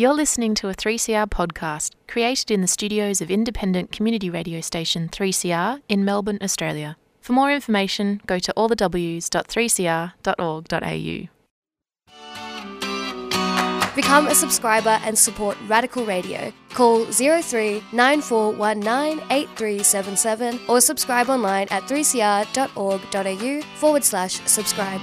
You're listening to a 3CR podcast created in the studios of independent community radio station 3CR in Melbourne, Australia. For more information, go to allthews.3cr.org.au. Become a subscriber and support Radical Radio. Call 03 9419 8377 or subscribe online at 3cr.org.au forward slash subscribe.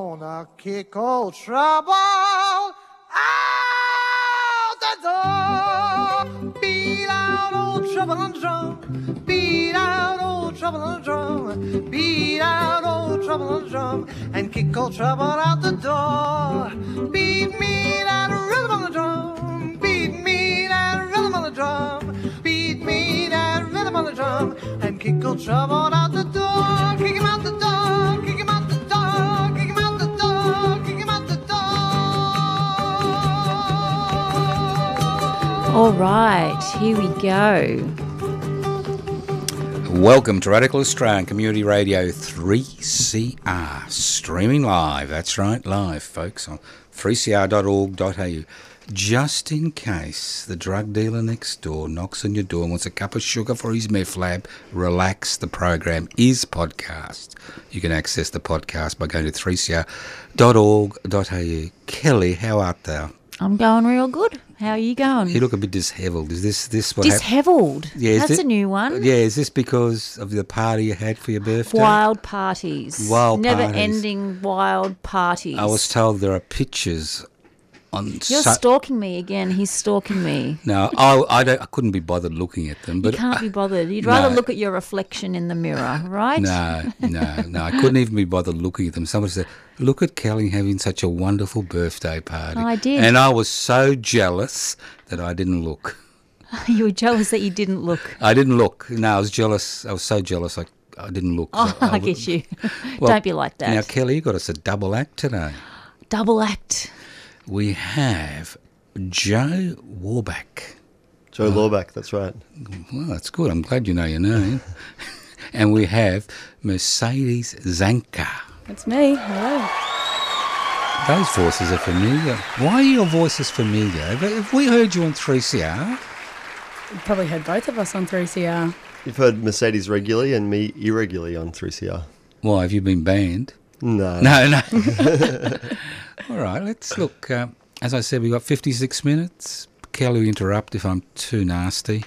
Gonna kick old trouble out the door. Beat out old trouble the drum. Beat out old trouble the drum. Beat out old trouble the drum. And kick old trouble out the door. Beat me that rhythm on the drum. Beat me that rhythm on the drum. Beat me that rhythm on the drum. And kick old trouble out the door. Kick him out the door. Kick All right, here we go. Welcome to Radical Australian Community Radio 3CR, streaming live. That's right, live, folks, on 3cr.org.au. Just in case the drug dealer next door knocks on your door and wants a cup of sugar for his meth lab, relax. The program is podcast. You can access the podcast by going to 3cr.org.au. Kelly, how art thou? I'm going real good. How are you going? You look a bit dishevelled. Is this this what happened? Dishevelled. Yeah, is That's it- a new one. Yeah, is this because of the party you had for your birthday? Wild parties. Wild never-ending wild parties. I was told there are pictures on. You're so- stalking me again. He's stalking me. no, I, I don't. I couldn't be bothered looking at them. But You can't be bothered. You'd rather No. look at your reflection in the mirror, right? no, no, no. I couldn't even be bothered looking at them. Somebody said, "Look at Kelly having such a wonderful birthday party." I did. and I was so jealous that I didn't look. you were jealous that you didn't look. I didn't look. No, I was jealous. I was so jealous. I, I didn't look. Oh, I, I get you. Well, Don't be like that. Now, Kelly, you got us a double act today. Double act. We have Joe Warback. Joe uh, Lorback, that's right. Well, that's good. I'm glad you know your name. and we have Mercedes Zanker. It's me. Hello. Those voices are familiar. Why are your voices familiar? Have, have we heard you on 3CR? You've probably heard both of us on 3CR. You've heard Mercedes regularly and me irregularly on 3CR. Why, have you been banned? No. No, no. All right, let's look. Uh, as I said, we've got 56 minutes. Kelly, interrupt if I'm too nasty.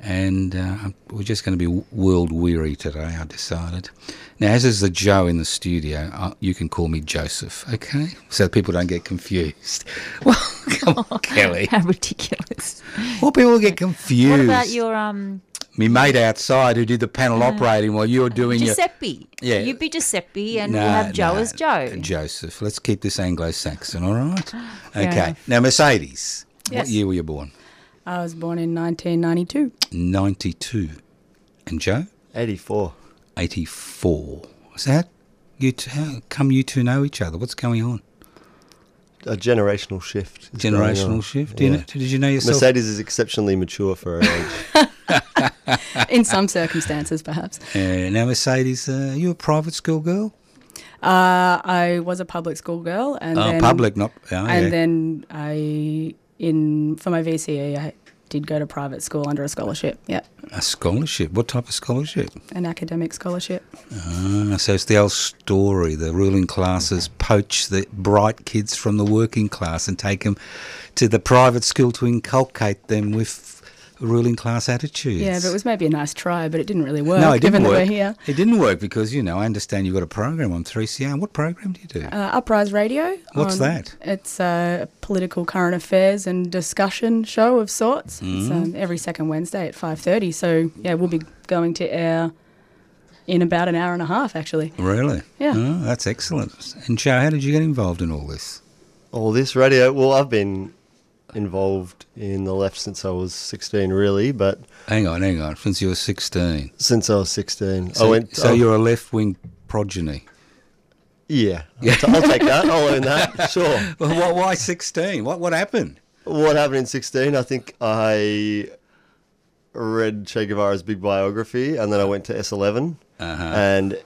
And uh, we're just going to be world weary today, I decided. Now, as is the Joe in the studio, uh, you can call me Joseph, okay? So people don't get confused. Well, come on, Kelly. How ridiculous. Well, people get confused. What about your um Me mate outside who did the panel mm. operating while you were uh, doing your... Yeah. You'd be Giuseppe and No, we'll have Joe no, as Joe. Joseph. Let's keep this Anglo-Saxon, all right? Okay. enough. Now, Mercedes. What year were you born? I was born in 1992. 92. And Joe? 84. 84. So how, you t- how come you two know each other? What's going on? A generational shift. is going on. Generational shift? Do you know, did you know yourself? Mercedes is exceptionally mature for her age. In some circumstances, perhaps. Uh, now, Mercedes, uh, you a private school girl? Uh, I was a public school girl, and oh, then public, not... Oh, and yeah. then I in for my VCE I did go to private school under a scholarship. Yeah, A scholarship. What type of scholarship? an academic scholarship. Ah, so it's the old story. The ruling classes poach the bright kids from the working class and take them to the private school to inculcate them with ruling class attitudes. Yeah, but it was maybe a nice try, but it didn't really work. no, it given didn't that work. we're here. It didn't work because you know I understand you've got a program on 3CR. What program do you do? Uh, Uprise Radio. What's on- that? It's a political current affairs and discussion show of sorts. It's Mm. um, every second Wednesday at five thirty. So yeah, we'll be going to air in about an hour and a half, actually. Really? Yeah. Oh, that's excellent. And Joe, how did you get involved in all this? All this radio. Well, I've been involved in the left since I was 16, really, but Hang on, hang on. Since you were 16. since I was 16, So, I went. so you're a left wing progeny. Yeah, I'll, t- I'll take that. I'll own that. Sure. Well, why, why 16? What, what happened? What happened in 16? I think I read Che Guevara's big biography, and then I went to S11. Uh-huh. And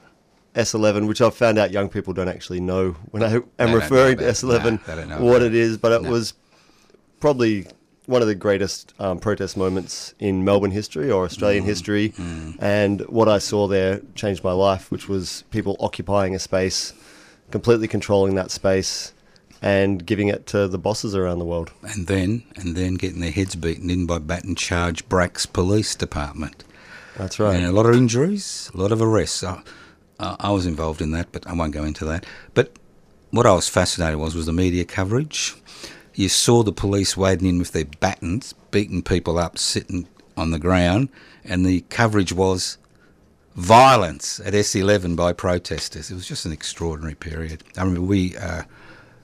S11, which I've found out young people don't actually know when I am referring to S11 no, don't know what it is, but it was probably one of the greatest um, protest moments in Melbourne history or Mm, Australian history. And what I saw there changed my life, which was people occupying a space, completely controlling that space, and giving it to the bosses around the world. And then, and then getting their heads beaten in by Baton Charge Brack's police department. That's right. And a lot of injuries, a lot of arrests. I, I I was involved in that, but I won't go into that. But what I was fascinated was was the media coverage. You saw the police wading in with their batons, beating people up, sitting on the ground, and the coverage was violence at S11 by protesters. It was just an extraordinary period. I remember we uh,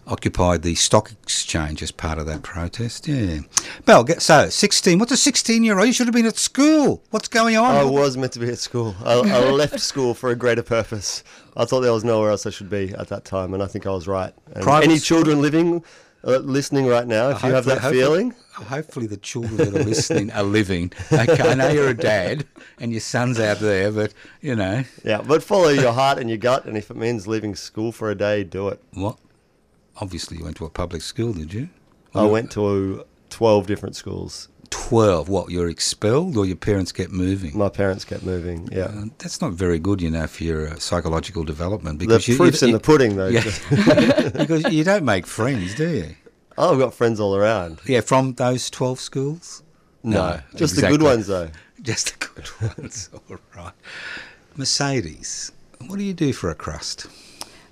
occupied the stock exchange as part of that protest. Yeah. Well, so 16. What's a 16 year old? You should have been at school. What's going on? I was meant to be at school. I, I left school for a greater purpose. I thought there was nowhere else I should be at that time, and I think I was right. Any children living, Uh, listening right now, if you have that feeling, Hopefully, hopefully the children that are listening are living. Okay, I know you're a dad and your son's out there, but you know yeah, but follow your heart and your gut, and if it means leaving school for a day, do it. what? Obviously, you went to a public school, did you? I went to 12 different schools. Twelve. What? You're expelled, or your parents kept moving? My parents kept moving, yeah. Uh, that's not very good, you know, for your uh, psychological development. the Because you, proof's you, in the pudding, though. Yeah. because you don't make friends, do you? Oh, I've got friends all around. Yeah, from those twelve schools. No, just the good ones, though. Just the good ones. All right. Mercedes, what do you do for a crust?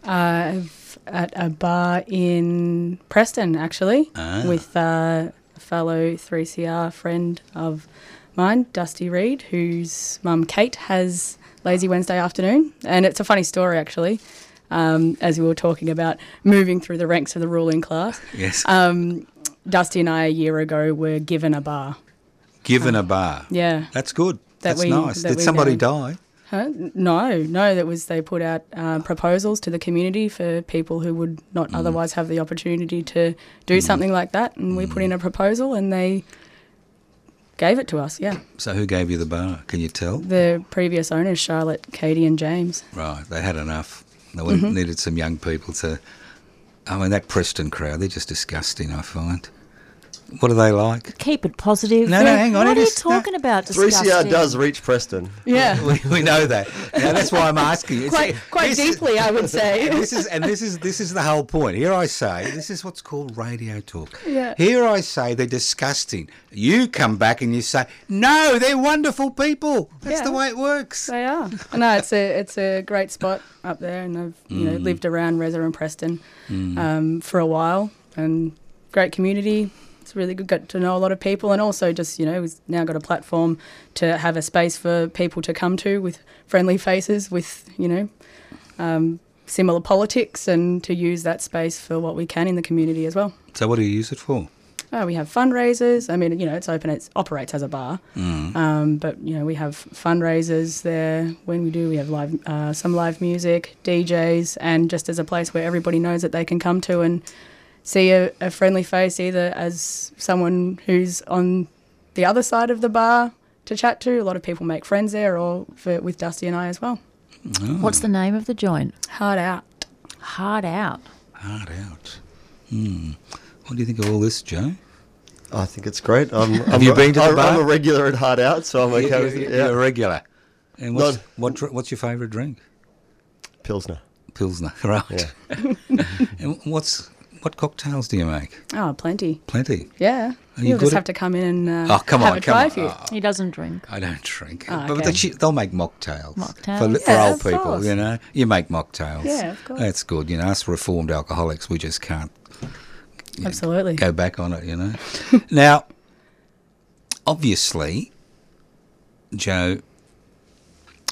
Uh, at a bar in Preston, actually, Ah. with uh, a fellow 3CR friend of mine, Dusty Reed, whose mum Kate has Lazy Wednesday afternoon. And it's a funny story, actually, um, as we were talking about moving through the ranks of the ruling class. Yes. Um, Dusty and I, a year ago, were given a bar. Given a bar. Yeah. That's good. That That's we- nice. that Did somebody know. die? Huh? No, no. That was they put out uh, proposals to the community for people who would not Mm. otherwise have the opportunity to do something like that, and we put Mm. in a proposal, and they gave it to us. Yeah, So who gave you the bar? Can you tell? the previous owners, Charlotte, Katie, and James. Right, they had enough. They Mm-hmm. needed some young people to. I mean, that Preston crowd, they're just disgusting, I find. What are they like? Keep it positive. No, no, hang on, What are you just- no. talking about? 3CR does reach Preston. Yeah, we, we know that. Now, that's why I'm asking. you. quite quite this deeply, I would say. this is and this is this is the whole point. Here I say this is what's called radio talk. Yeah. Here I say they're disgusting. You come back and you say no, they're wonderful people. That's the way it works. They are. No, it's a it's a great spot up there, and I've you Mm. know lived around Reza and Preston um, for a while, and great community. It's really good got to know a lot of people, and also just you know we've now got a platform to have a space for people to come to with friendly faces, with you know um, similar politics, and to use that space for what we can in the community as well. So what do you use it for? Uh, we have fundraisers. I mean, you know, it's open. It operates as a bar, um, but you know, we have fundraisers there. When we do, we have live, uh, some live music, DJs, and just as a place where everybody knows that they can come to and see a, a friendly face, either as someone who's on the other side of the bar to chat to. A lot of people make friends there, or for, with Dusty and I as well. What's the name of the joint? Hard out. Hard out. Hard out. Hmm. What do you think of all this, Joe? I think it's great. I'm, Have I'm you a- been to the I'm, bar? I'm a regular at Hard Out, so I'm okay You- with you- it. You're a Yeah. regular. And what's Not- what, what's your favourite drink? Pilsner. Pilsner, right? Yeah. and what's what cocktails do you make? Oh, plenty. Plenty. Yeah. Are you You'll good just at- have to come in and uh, Oh, come have on, a come try on. if you. Oh, He doesn't drink. I don't drink. Oh, But okay. they, they'll make mocktails. Mocktails. For, li- for Yeah, old people, course. you know. You make mocktails. Yeah, of course. That's good. You know, us reformed alcoholics, we just can't Absolutely. go back on it, you know. now, obviously, Joe,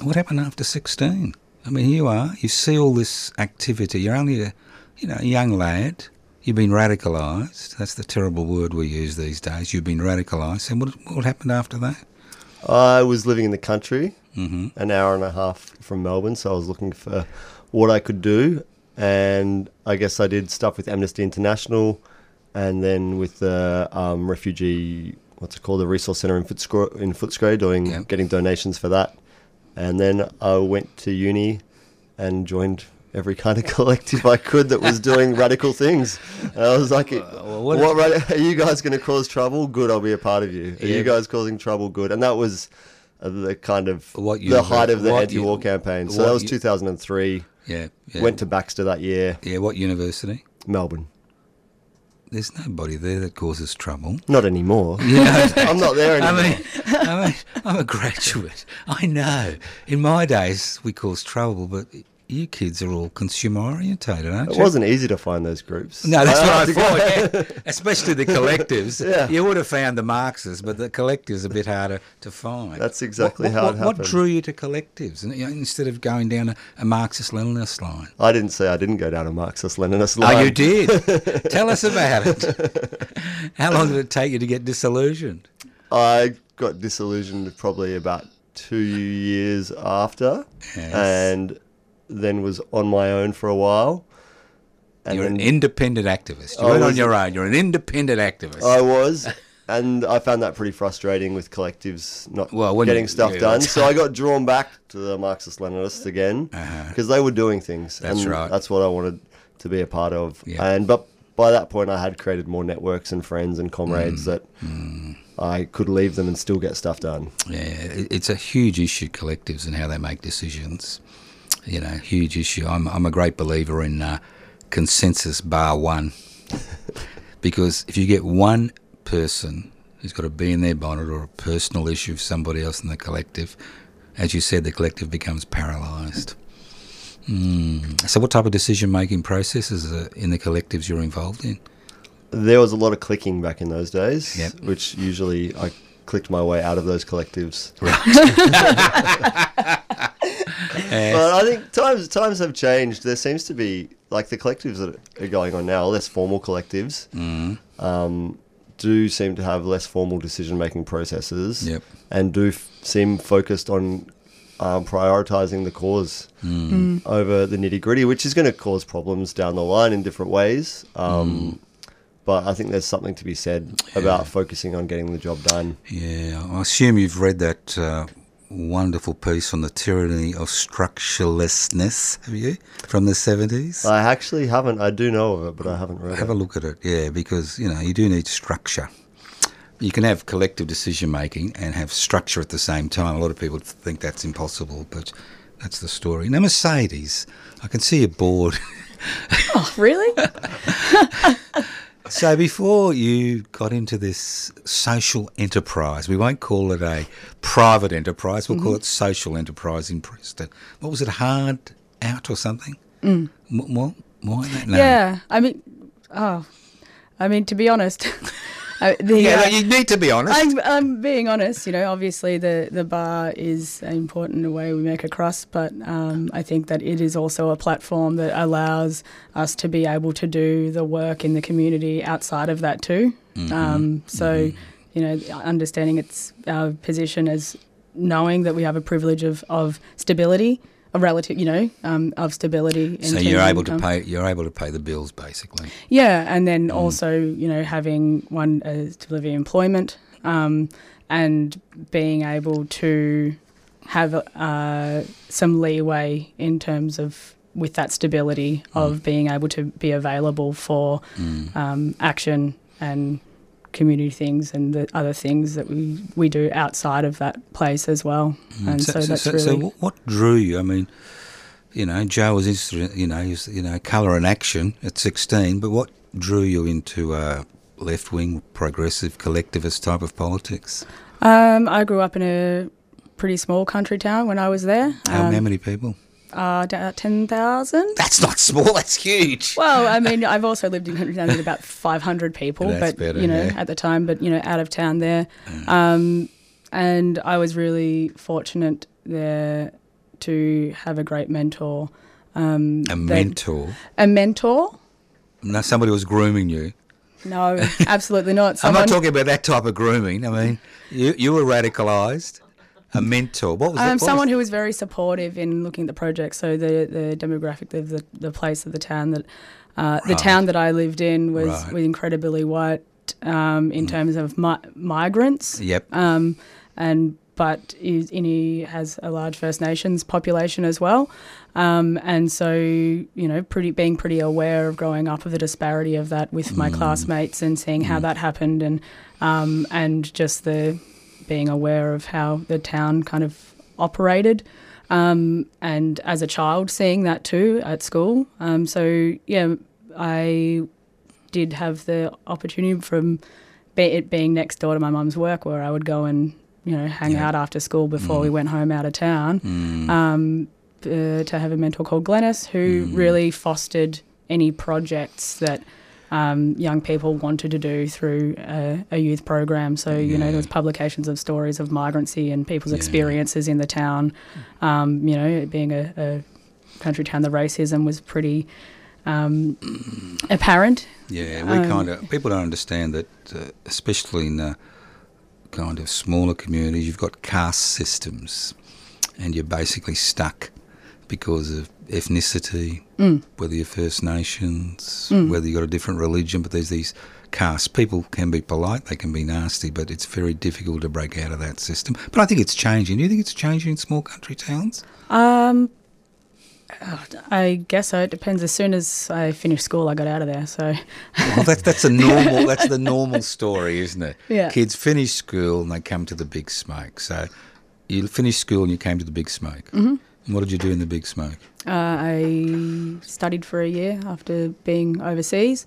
what happened after 16? I mean, here you are, you see all this activity. You're only a, you know, a young lad. You've been radicalised. That's the terrible word we use these days. You've been radicalised. And what, what happened after that? I was living in the country, hmm an hour and a half from Melbourne, so I was looking for what I could do. And I guess I did stuff with Amnesty International and then with the um, refugee, what's it called, the Resource Centre in Footscray, in Footscray doing, Yeah. getting donations for that. And then I went to uni and joined every kind of collective I could that was doing radical things. And I was like, well, what, what- are you guys going to cause trouble? Good, I'll be a part of you. Are Yeah. you guys causing trouble? Good. And that was uh, the kind of What the you- height of the anti-war you- campaign. So that was 2003. Yeah, yeah. Went to Baxter that year, yeah, what university? Melbourne. There's nobody there that causes trouble. Not anymore. Yeah. I'm not there I anymore. mean, I mean, I'm a graduate. I know. In my days, we caused trouble, but you kids are all consumer orientated, aren't it you? wasn't easy to find those groups. No, that's what I had to go- thought. yeah. Especially the collectives. Yeah. You would have found the Marxists, but the collectives are a bit harder to find. That's exactly what, how what, it What happened. What drew you to collectives and, instead of going down a, a Marxist-Leninist line? I didn't say I didn't go down a Marxist-Leninist line. Oh, you did. Tell us about it. How long did it take you to get disillusioned? I got disillusioned probably about two years after, Yes. and then was on my own for a while. And You're an independent activist. You I weren't on your own. You're an independent activist. I was, and I found that pretty frustrating with collectives not Well, getting stuff yeah, done. So I got drawn back to the Marxist-Leninists again Uh-huh. because they were doing things. That's and right. That's what I wanted to be a part of. Yeah. And but by that point, I had created more networks and friends and Mm. comrades that I could leave them and still get stuff done. Yeah, it's a huge issue, collectives and how they make decisions. You know, huge issue. I'm, I'm a great believer in uh, consensus bar one. because if you get one person who's got a bee in their bonnet or a personal issue of somebody else in the collective, as you said, the collective becomes paralysed. Mm. So, what type of decision making processes in the collectives you're involved in? There was a lot of clicking back in those days, Yep. which usually I clicked my way out of those collectives. But I think times times have changed. There seems to be like the collectives that are going on now, less formal collectives, Mm. um, do seem to have less formal decision making processes, Yep. and do f- seem focused on um, prioritizing the cause Mm. over the nitty gritty, which is going to cause problems down the line in different ways. Um, But I think there's something to be said about focusing on getting the job done. Yeah, I assume you've read that uh, wonderful piece on the tyranny of structurelessness, have you? From the 70s? I actually haven't. I do know of it, but I haven't read Have it. Have a look at it, yeah, because, you know, you do need structure. You can have collective decision making and have structure at the same time. A lot of people think that's impossible, but that's the story. Now, Mercedes, I can see you're bored. Oh, really? So before you got into this social enterprise, we won't call it a private enterprise, we'll Mm-hmm. call it social enterprise in Preston. What was it, hard out or something? Mm. What? Why that name? Yeah. I mean, oh, I mean, to be honest, I, the, Yeah, uh, you need to be honest. I'm, I'm being honest. You know, obviously the, the bar is important in the way we make a crust, but um, I think that it is also a platform that allows us to be able to do the work in the community outside of that too. Um, so, you know, understanding its our position as knowing that we have a privilege of, of stability, a relative, you know, um, of stability. in so you're able to pay. You're able to pay the bills, basically. Yeah, and then also, you know, having one uh, stability employment um, and being able to have uh, some leeway in terms of with that stability of being able to be available for um, action and community things and the other things that we, we do outside of that place as well. And so, that's so, really so what- what drew you? I mean, you know, Joe was interested. You know, he was, you know, colour and action at 16. But what drew you into uh, left wing, progressive, collectivist type of politics? um, I grew up in a pretty small country town when I was there. Um, how many people? Uh, about 10,000. That's not small. That's huge. Well, I mean, I've also lived in country town with about 500 people, That's but, better, you know, yeah. at the time, but, you know, out of town there. Um, and I was really fortunate there to have a great mentor. Um, A mentor. A mentor? No, somebody was grooming you. No, absolutely not. I'm not talking about that type of grooming. I mean, you you were radicalised. A mentor. What was? Um, someone who was very supportive in looking at the project. So the the demographic of the, the place of the town that uh, the town that I lived in was Right. Mm. was incredibly white um, in terms of mi- migrants. Yep. Um, and but is Ini has a large First Nations population as well, um, and so you know, pretty being pretty aware of growing up of the disparity of that with my classmates and seeing how that happened, and um, and just the being aware of how the town kind of operated. Um, and as a child, seeing that too at school. Um, so, yeah, I did have the opportunity from be it being next door to my mum's work where I would go and, you know, hang Yeah. out after school before we went home out of town Mm. um, uh, to have a mentor called Glennis who Mm. really fostered any projects that um, young people wanted to do through a, a youth program. So, you know, there was publications of stories of migrancy and people's Yeah. experiences in the town. Um, you know, it being a, a country town, the racism was pretty um, apparent. Yeah, we Um, kind of people don't understand that, uh, especially in the kind of smaller communities, you've got caste systems, and you're basically stuck because of ethnicity, Mm. whether you're First Nations, whether you've got a different religion. But there's these castes. People can be polite, they can be nasty, but it's very difficult to break out of that system. But I think it's changing. Do you think it's changing in small country towns? Um, I guess so. It depends. As soon as I finished school, I got out of there. So, Well, that's that's a normal that's the normal story, isn't it? Yeah. Kids finish school and they come to the big smoke. So you finished school and you came to the big smoke. Mm-hmm. What did you do in the big smoke? uh, I studied for a year after being overseas.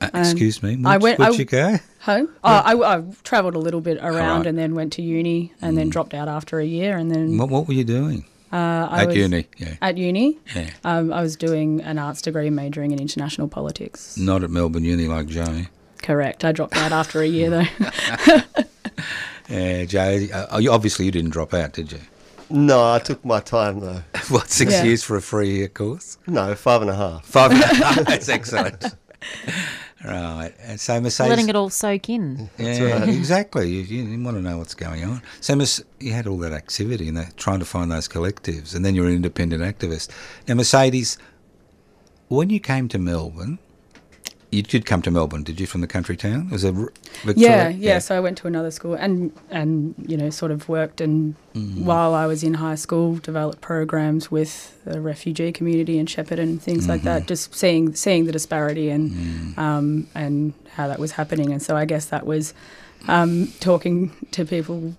Uh, excuse me. I Where'd, went- where'd I- you go? Home? Oh, I, I travelled a little bit around Right. Mm. and then went to uni and then dropped out after a year. And then What What were you doing uh, I at was uni? Yeah. At uni, Yeah. um, I was doing an arts degree majoring in international politics. Not at Melbourne Uni like Joe. Correct. I dropped out after a year though. Yeah, Joe. Uh, obviously, you didn't drop out, did you? No, I took my time though. what six Yeah. years for a free year course? No, five and a half. Five. That's excellent. Right. And so Mercedes. Letting it all soak in. Yeah, exactly. You, you want to know what's going on. So Merce- you had all that activity and that, trying to find those collectives, and then you're an independent activist. Now, Mercedes, when you came to Melbourne, you did come to Melbourne, did you, from the country town? Was it R- Victoria? Yeah, yeah, So I went to another school and and you know sort of worked and Mm. while I was in high school developed programs with the refugee community in Shepparton and things like Mm-hmm. that. Just seeing seeing the disparity and Mm. um, and how that was happening. And so I guess that was um, talking to people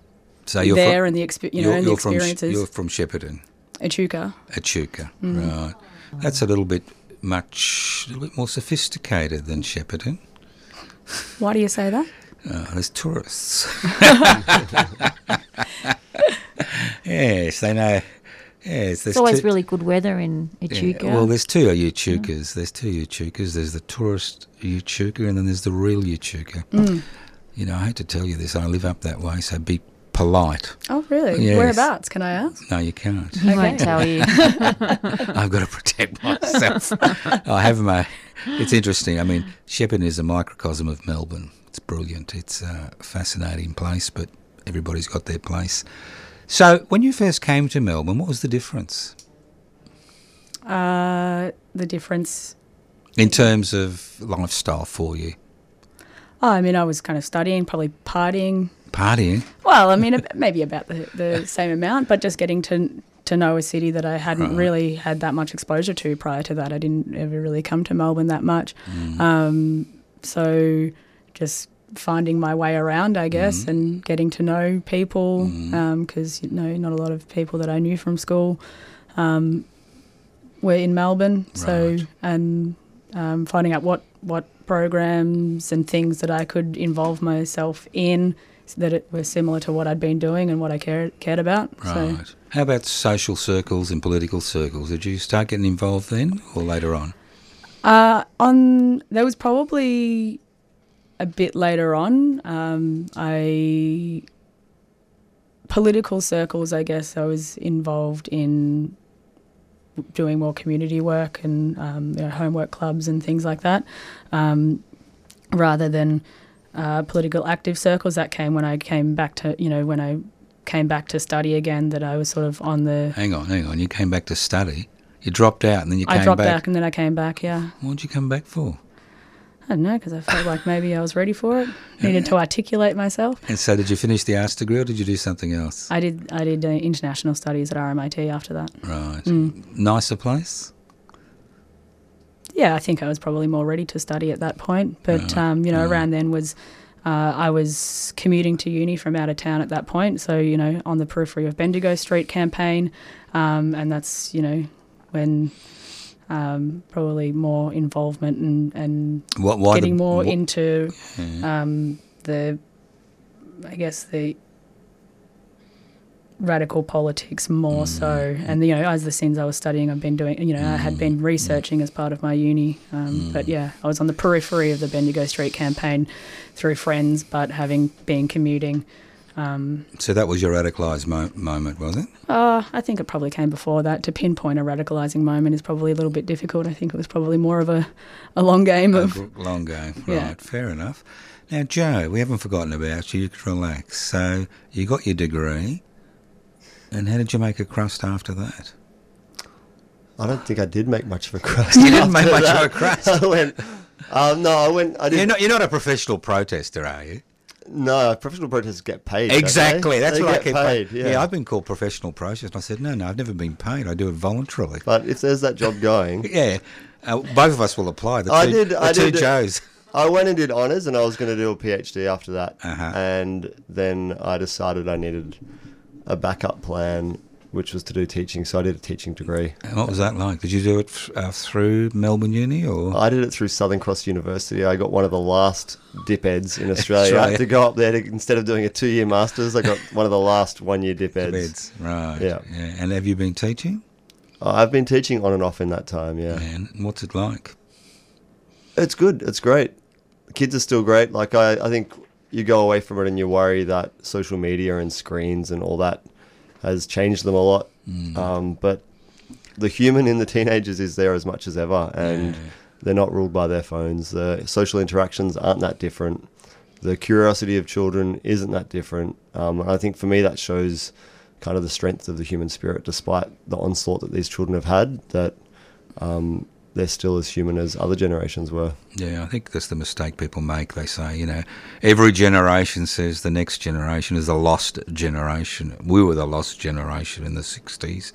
so you're there from, and the expe- you know you're, and the you're from experiences. you're from Shepparton, Echuca. Echuca, Mm-hmm. right? That's a little bit much, a little bit more sophisticated than Shepparton. Why do you say that? Oh, there's tourists. yes, they know. Yes, It's always two, really good weather in yeah, well, there's two Echucas. There's two Echucas. There's the tourist Echuca, and then there's the real Echuca. Mm. You know, I hate to tell you this. I live up that way, so be polite. Oh, really? Yes. Whereabouts? Can I ask? No, you can't. he won't tell you. I've got to protect myself. I have my. It's interesting. I mean, Shepparton is a microcosm of Melbourne. It's brilliant. It's a fascinating place, but everybody's got their place. So, when you first came to Melbourne, what was the difference Uh, the difference. in terms of lifestyle for you? Oh, I mean, I was kind of studying, probably partying. Partying? Well, I mean, maybe about the, the same amount, but just getting to to know a city that I hadn't Right. really had that much exposure to prior to that. I didn't ever really come to Melbourne that much. Mm. Um, so just finding my way around, I guess, Mm. and getting to know people because you know not a lot of people that I knew from school um, were in Melbourne. So and um, finding out what what programs and things that I could involve myself in that it was similar to what I'd been doing and what I cared cared about. So Right. How about social circles and political circles? Did you start getting involved then or later on? Uh, on there was probably a bit later on. Um, I political circles, I guess I was involved in doing more community work and um, you know, homework clubs and things like that, um, rather than uh, political active circles. That came when I came back to you know when I came back to study again. That I was sort of on the. Hang on, hang on. You came back to study. You dropped out and then you came I dropped back. and then I came back. Yeah, What'd you come back for? I don't know because I felt like maybe I was ready for it. Needed to articulate myself. And so, did you finish the arts degree or did you do something else? I did. I did uh, international studies at RMIT after that. Right. Mm. Nicer place? Yeah, I think I was probably more ready to study at that point. But Right, um, you know, right. around then was uh, I was commuting to uni from out of town at that point. So you know, on the periphery of Bendigo Street campaign, um, and that's you know when um, probably more involvement and and What, getting the, more what- into Yeah. um, the, I guess the radical politics more so. Mm. And you know, as the sins I was studying, I've been doing. You know, I had been researching as part of my uni. Um, Mm. But yeah, I was on the periphery of the Bendigo Street campaign through friends, but having been commuting. Um, So that was your radicalised mo- moment, was it? uh, I think it probably came before that. To pinpoint a radicalising moment is probably a little bit difficult. I think it was probably more of a, a long game of. gr- long game, Yeah. right? Fair enough. Now, Joe, we haven't forgotten about you. You can relax. So you got your degree, and how did you make a crust after that? I don't think I did make much of a crust. You didn't make much of a crust. I went. Um, no, I went. I did. You're not, you're not a professional protester, are you? no, professional protesters get paid. Exactly. That's They what I get keep paid. Yeah. Yeah. I've been called professional protester. And I said, no, no, I've never been paid. I do it voluntarily. But if there's that job going, Yeah. Uh, both of us will apply. The two, I did- The I two did- Joes. I went and did honours, and I was going to do a PhD after that. Uh-huh. And then I decided I needed a backup plan, which was to do teaching. So I did a teaching degree. And what was that like? Did you do it uh, through Melbourne Uni or? I did it through Southern Cross University. I got one of the last dip eds in Australia Australia. to go up there. To, instead of doing a two-year masters, I got one of the last one-year dip eds. Beds. Right. Yeah. And have you been teaching? Uh, I've been teaching on and off in that time. Yeah, And what's it like? it's good. It's great. The kids are still great. Like I, I think you go away from it and you worry that social media and screens and all that has changed them a lot. Mm. Um, but the human in the teenagers is there as much as ever, and Yeah. they're not ruled by their phones. The social interactions aren't that different. The curiosity of children isn't that different. Um, and I think for me that shows kind of the strength of the human spirit, despite the onslaught that these children have had. That um, they're still as human as other generations were. Yeah, I think that's the mistake people make. They say, you know, every generation says the next generation is the lost generation. We were the lost generation in the 60s,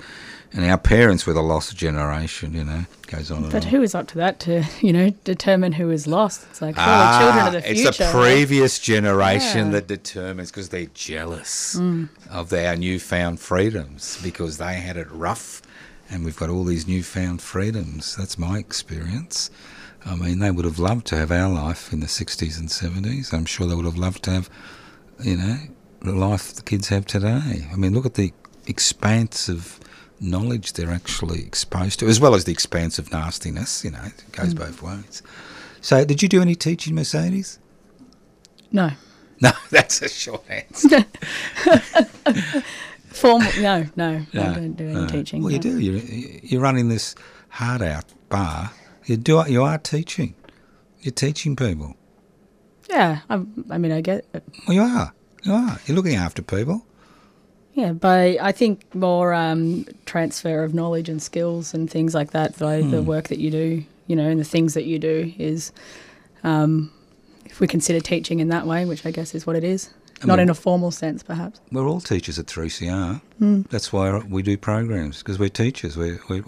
and our parents were the lost generation, you know, goes on and But on. who is up to that to you know determine who is lost? It's like surely Ah, children of the future. It's the right? previous generation Yeah. that determines because they're jealous Mm. of our newfound freedoms because they had it rough and we've got all these newfound freedoms. That's my experience. I mean, they would have loved to have our life in the 60s and 70s. I'm sure they would have loved to have, you know, the life the kids have today. I mean, look at the expanse of knowledge they're actually exposed to, as well as the expanse of nastiness. You know, it goes mm. both ways. So, did you do any teaching, Mercedes? No, No, that's a short answer. formal. No, no, No, I don't do any no. teaching. Well, you do. You're, you're running this hard out bar. You do. You are teaching. You're teaching people. Yeah, I, I mean, I get. It. Well, you are. You are. You're looking after people. Yeah, but I think more um, transfer of knowledge and skills and things like that. By Hmm. the work that you do, you know, and the things that you do is, um, if we consider teaching in that way, which I guess is what it is, not mean- in a formal sense, perhaps. We're all teachers at 3CR. Hmm. That's why we do programs because we're teachers. We're, we're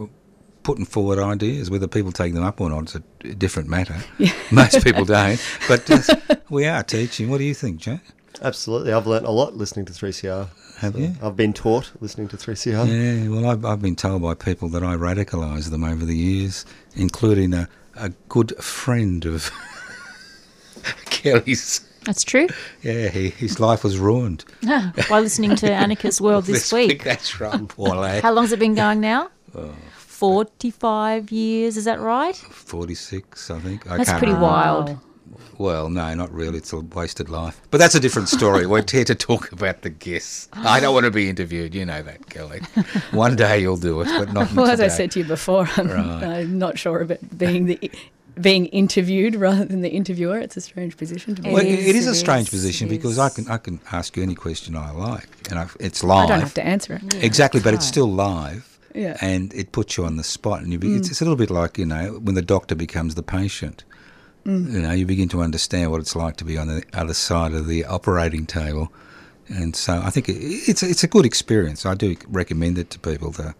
putting forward ideas. Whether people take them up or not, it's a different matter. Most people don't. But uh, we are teaching. What do you think, Joe? Absolutely, I've learnt a lot listening to 3CR. Have you? I've been taught listening to 3CR. Yeah, well, I've, I've been told by people that I radicalise them over the years, including a, a good friend of Kelly's. That's true. Yeah, he, his life was ruined ah, By listening to Anarchist World this, week. That's right, poor lad. How long's it been going now? Oh. 45 years, is that right? 46, I think. I That's pretty remember. wild. Well, no, not really. It's a wasted life. But that's a different story. We're here to talk about the guests. I don't want to be interviewed. You know that, Kelly. One day you'll do it, but not Well, as. I said to you before, I'm, Right. I'm not sure about being the being interviewed rather than the interviewer. It's a strange position to be. Well, in. it is, it is a strange is, position because is. I can I can ask you any question I like, and I, it's live. I don't have to answer it. Exactly, but it's still live. Yeah. And it puts you on the spot, and you be, Mm. it's, it's a little bit like you know when the doctor becomes the patient. Mm. You know, you begin to understand what it's like to be on the other side of the operating table, and so I think it, it's it's a good experience. I do recommend it to people. To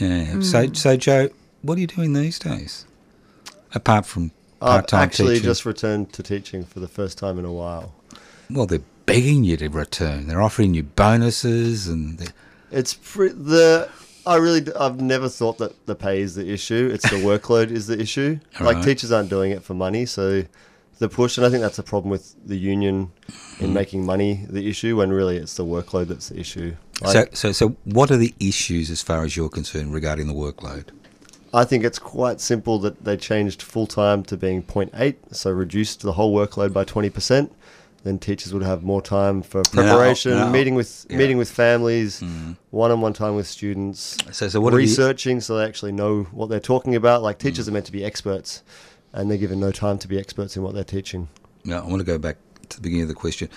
yeah. So Mm. so Joe, what are you doing these days? Apart from I've part-time actually teaching? just returned to teaching for the first time in a while. well, they're begging you to return. They're offering you bonuses, and It's pre- the. I really, I've never thought that the pay is the issue. It's the workload is the issue. Like Right. teachers aren't doing it for money, so the push, and I think that's a problem with the union in mm. making money the issue when really it's the workload that's the issue. so so so. What are the issues as far as you're concerned regarding the workload? I think it's quite simple that they changed full time to being 0.8, so reduced the whole workload by 20%. Then teachers would have more time for No, no, preparation, no. meeting with Yeah. meeting with families, Mm. one-on-one time with students, So so what researching so they actually know what they're talking about. Like Mm. teachers are meant to be experts, and they're given no time to be experts in what they're teaching. No, I want to go back to the beginning of the question.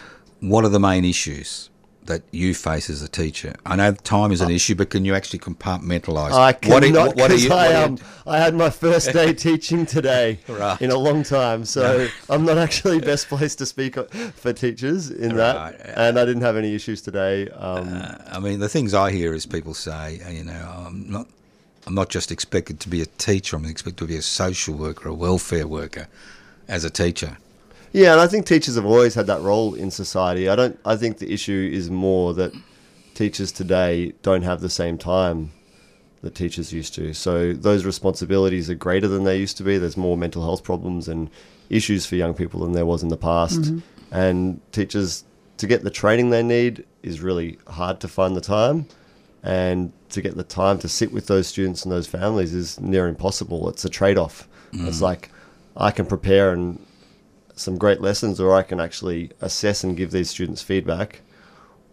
What are the main issues that you face as a teacher? I know time is an issue, but can you actually compartmentalize? I What are- cannot what are because you- I what are you- um I had my first day teaching today Right. in a long time, so I'm not actually best placed to speak for teachers in that. Right. And I didn't have any issues today. Um, Uh, I mean, the things I hear is people say, uh, you know, I'm not, I'm not just expected to be a teacher. I'm expected to be a social worker, a welfare worker, as a teacher. Yeah, and I think teachers have always had that role in society. I don't. I think the issue is more that teachers today don't have the same time that teachers used to. So those responsibilities are greater than they used to be. There's more mental health problems and issues for young people than there was in the past. Mm-hmm. And teachers to get the training they need is really hard to find the time. And to get the time to sit with those students and those families is near impossible. It's a trade off. It's mm. like I can prepare and some great lessons, or I can actually assess and give these students feedback,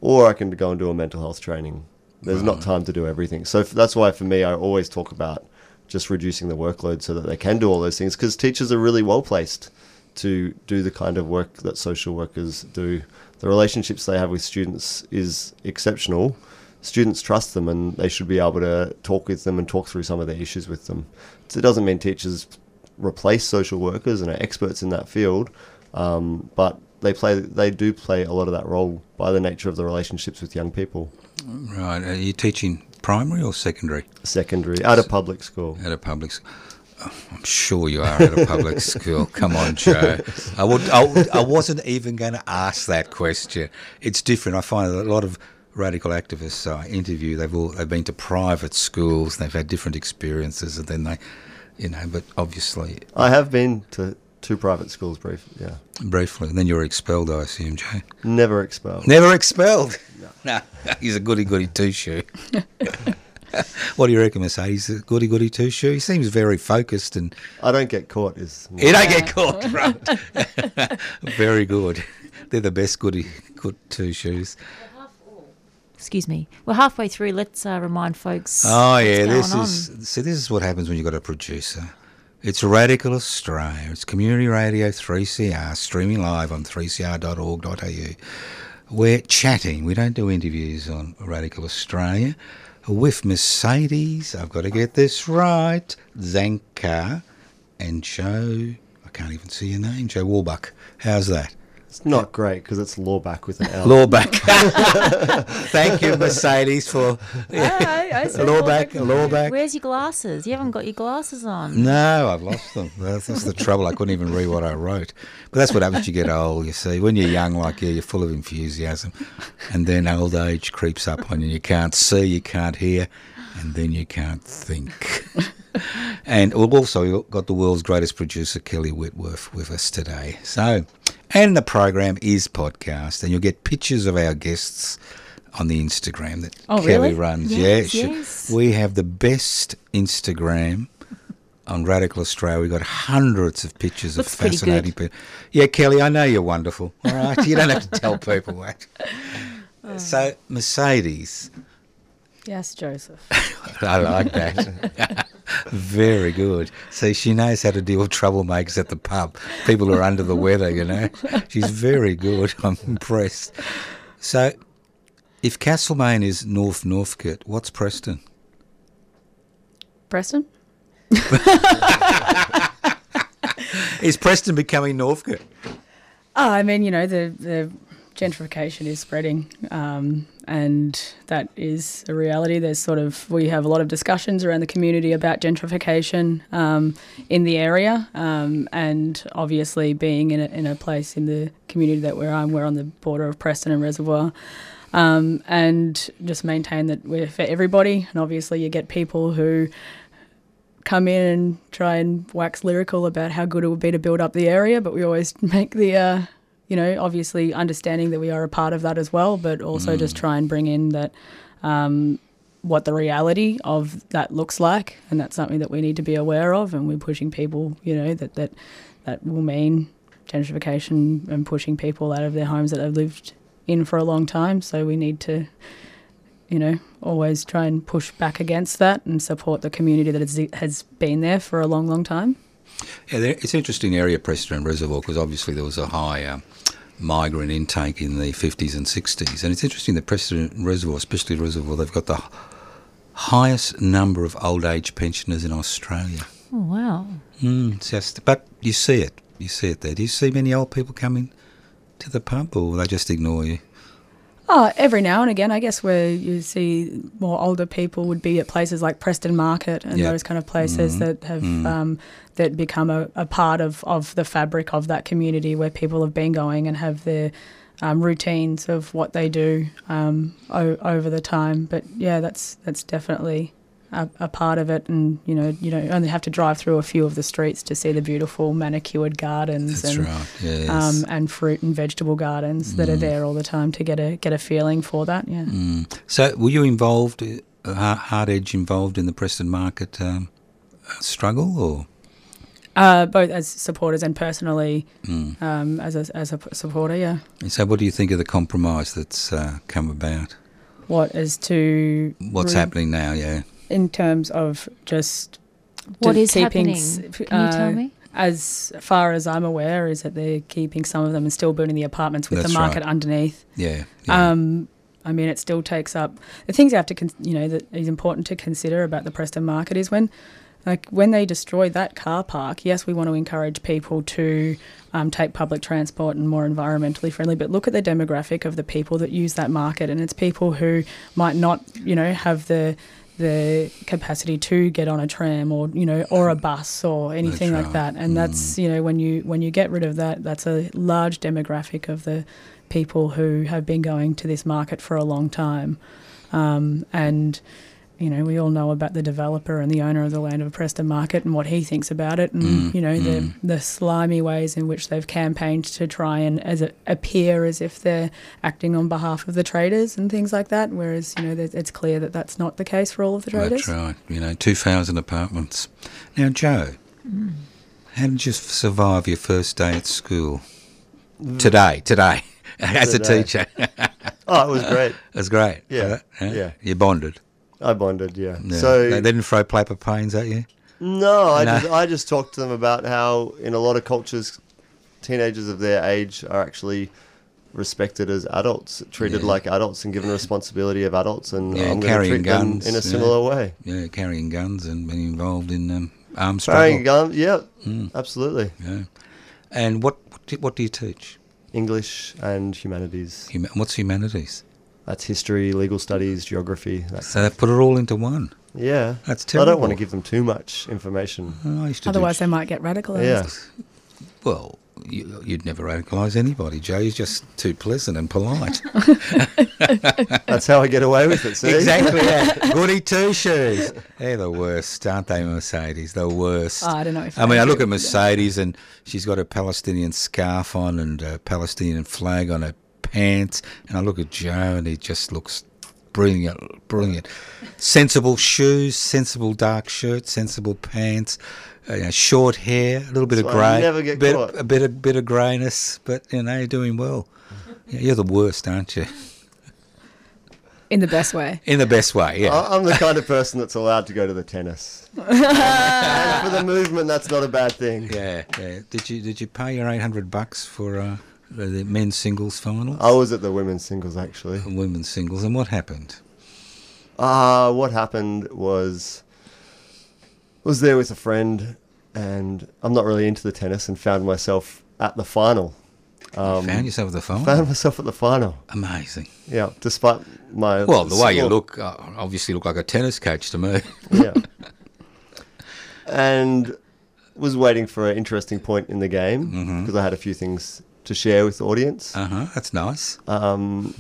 or I can go and do a mental health training. There's not time to do everything. So that's why for me, I always talk about just reducing the workload so that they can do all those things because teachers are really well placed to do the kind of work that social workers do. The relationships they have with students is exceptional. Students trust them and they should be able to talk with them and talk through some of their issues with them. So it doesn't mean teachers replace social workers and are experts in that field, um, but they play they do play a lot of that role by the nature of the relationships with young people. Right. Are you teaching primary or secondary Secondary at a public school. at a public school? I'm sure you are at a public school. Come on, Joe. I would. I, would- I wasn't even going to ask that question. It's different. I find that a lot of radical activists I interview, they've all they've been to private schools. They've had different experiences, and then they, you know. But obviously, I have been to two private schools briefly, yeah. briefly, and then you were expelled. I assume, Jay. Never expelled. Never expelled. No, he's a goody goody two shoe. what do you reckon, Mercedes? A goody goody two shoe? He seems very focused and I don't get caught is he don't get caught. Right. very good. They're the best goody good two shoes. Excuse me. We're halfway through. Let's uh, remind folks. Oh yeah, this on. is see this is what happens when you've got a producer. It's Radical Australia. It's Community Radio 3CR, streaming live on 3cr.org.au. We're chatting. We don't do interviews on Radical Australia. With Mercedes, I've got to get this right, Zanker and Joe, I can't even see your name, Joe Warbuck. How's that? It's not great because it's lorback with an L. Lorback. Thank you, Mercedes, for I, I said Lorback, Lorback. Lorback. Where's your glasses? You haven't got your glasses on. No, I've lost them. That's, that's the trouble. I couldn't even read what I wrote. But that's what happens as you get old, you see. When you're young like you, you're full of enthusiasm. And then old age creeps up on you. You can't see, you can't hear, and then you can't think. and we've also got the world's greatest producer, Kelly Whitworth, with us today. So, and the program is podcast, and you'll get pictures of our guests on the Instagram that Oh, Kelly really? runs. Yes, yeah, yes. we have the best Instagram on Radical Australia. We've got hundreds of pictures Looks of fascinating people. Yeah, Kelly, I know you're wonderful. All right, you don't have to tell people that. Oh. So Mercedes, Yes, Joseph. I like that. Very good. See, she knows how to deal with troublemakers at the pub. People who are under the weather, you know. She's very good. I'm impressed. So, if Castlemaine is North Northcote, what's Preston? Preston? Is Preston becoming Northcote? Oh, I mean, you know, the, the gentrification is spreading, um, and that is a reality. There's sort of, we have a lot of discussions around the community about gentrification um, in the area, um, and obviously being in a, in a place in the community that we're on, we're on the border of Preston and Reservoir. Um, and just maintain that we're for everybody, and obviously you get people who come in and try and wax lyrical about how good it would be to build up the area, but we always make the, uh, you know, obviously understanding that we are a part of that as well, but also just try and bring in that um, what the reality of that looks like, and that's something that we need to be aware of, and we're pushing people, you know, that that that will mean gentrification and pushing people out of their homes that they've lived in for a long time. So we need to you know, always try and push back against that and support the community that has, has been there for a long, long time. Yeah, it's an interesting area, Preston and Reservoir, because obviously there was a high um, migrant intake in the 50s and 60s. And it's interesting that Preston and Reservoir, especially Reservoir, they've got the highest number of old age pensioners in Australia. Oh, wow. Mm, just, but you see it. You see it there. Do you see many old people coming to the pub, or they just ignore you? Oh, every now and again, I guess where you see more older people would be at places like Preston Market and Yeah. those kind of places Mhm. that have Mm. um, that become a, a part of, of the fabric of that community where people have been going and have their um, routines of what they do um, o- over the time. But yeah, that's that's definitely a, a part of it. And you know, you don't only have to drive through a few of the streets to see the beautiful manicured gardens That's and right. Yes. um, and fruit and vegetable gardens that are Mm. there all the time to get a get a feeling for that. Yeah. Mm. So, were you involved, uh, Hard Edge involved in the Preston Market um, struggle, or? Uh, both as supporters and personally Mm. um, as a as a supporter. Yeah. And So, what do you think of the compromise that's uh, come about? What is to What's re- happening now? Yeah. In terms of just What to is keeping happening? s- Can you tell uh, me? As far as I'm aware, is that they're keeping some of them and still building the apartments with That's the market right. underneath. Yeah. yeah. Um, I mean, it still takes up the things you have to, con- you know, that is important to consider about the Preston market is when, like, when they destroy that car park. Yes, we want to encourage people to um, take public transport and more environmentally friendly, but look at the demographic of the people that use that market, and it's people who might not, you know, have the the capacity to get on a tram or you know or a bus or anything like that. And that's you know when you when you get rid of that that's a large demographic of the people who have been going to this market for a long time. Um, and, you know, we all know about the developer and the owner of the land of Preston Market and what he thinks about it and, Mm, you know, mm. the, the slimy ways in which they've campaigned to try and as it appear as if they're acting on behalf of the traders and things like that. Whereas, you know, it's clear that that's not the case for all of the traders. That's right. You know, 2,000 apartments. Now, Joe, how did you survive your first day at school? Today, today, as a teacher. Oh, it was great. It was great. Yeah, Uh, yeah. You bonded. I bonded, yeah. Yeah. So they didn't throw paper planes at you? No, I No. just I just talked to them about how in a lot of cultures, teenagers of their age are actually respected as adults, treated Yeah. like adults, and given the responsibility of adults, and Yeah, I'm going to carrying treat guns, them in a similar way. Yeah, carrying guns and being involved in um, struggle. Carrying guns, yeah, Mm. absolutely. Yeah. And what what do, what do you teach? English and humanities. Huma- what's humanities? That's history, legal studies, geography. That's, So they put it all into one. yeah, That's terrible. I don't want to give them too much information. Oh, I used to Otherwise, they might get radicalised. Yeah, Well, you, you'd never radicalise anybody, Joe. You're just too pleasant and polite. that's how I get away with it. See? exactly. Yeah. Goody two shoes. They're the worst, aren't they, Mercedes? The worst. Oh, I don't know if I mean, I look at with that. Mercedes and she's got a Palestinian scarf on and a Palestinian flag on her pants, and I look at Joe and he just looks brilliant, brilliant. Sensible shoes, sensible dark shirt, sensible pants, uh, you know, short hair, a little bit That's of grey, never get bit, caught. a bit of bit of greyness, but you know, you're doing well. Yeah, you're the worst, aren't you? In the best way. In the best way, yeah. I- I'm the kind of person that's allowed to go to the tennis. and for the movement, that's not a bad thing. Yeah, yeah. Did you did you pay your eight hundred bucks for uh, the, the men's singles finals? I was at the women's singles actually. and women's singles, and what happened? Uh, what happened was was there with a friend, and I'm not really into the tennis, and found myself at the final. Um, Found yourself at the final. found myself at the final. Amazing. Yeah, despite my Well, the way you look, uh, obviously look like a tennis coach to me. yeah. and was waiting for an interesting point in the game because I had a few things to share with the audience. Uh huh. That's nice. Um,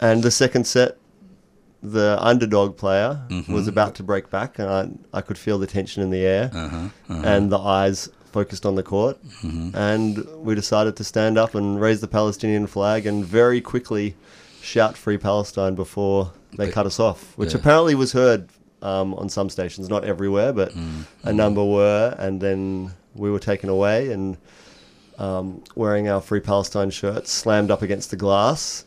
and the second set, the underdog player Mm-hmm. was about to break back, and I, I could feel the tension in the air Uh huh. Uh-huh. and the eyes focused on the court. Mm-hmm. And we decided to stand up and raise the Palestinian flag and very quickly shout Free Palestine before they But- cut us off, which yeah. apparently was heard um, on some stations, not everywhere, but Mm, a number were. And then we were taken away and um, wearing our Free Palestine shirts slammed up against the glass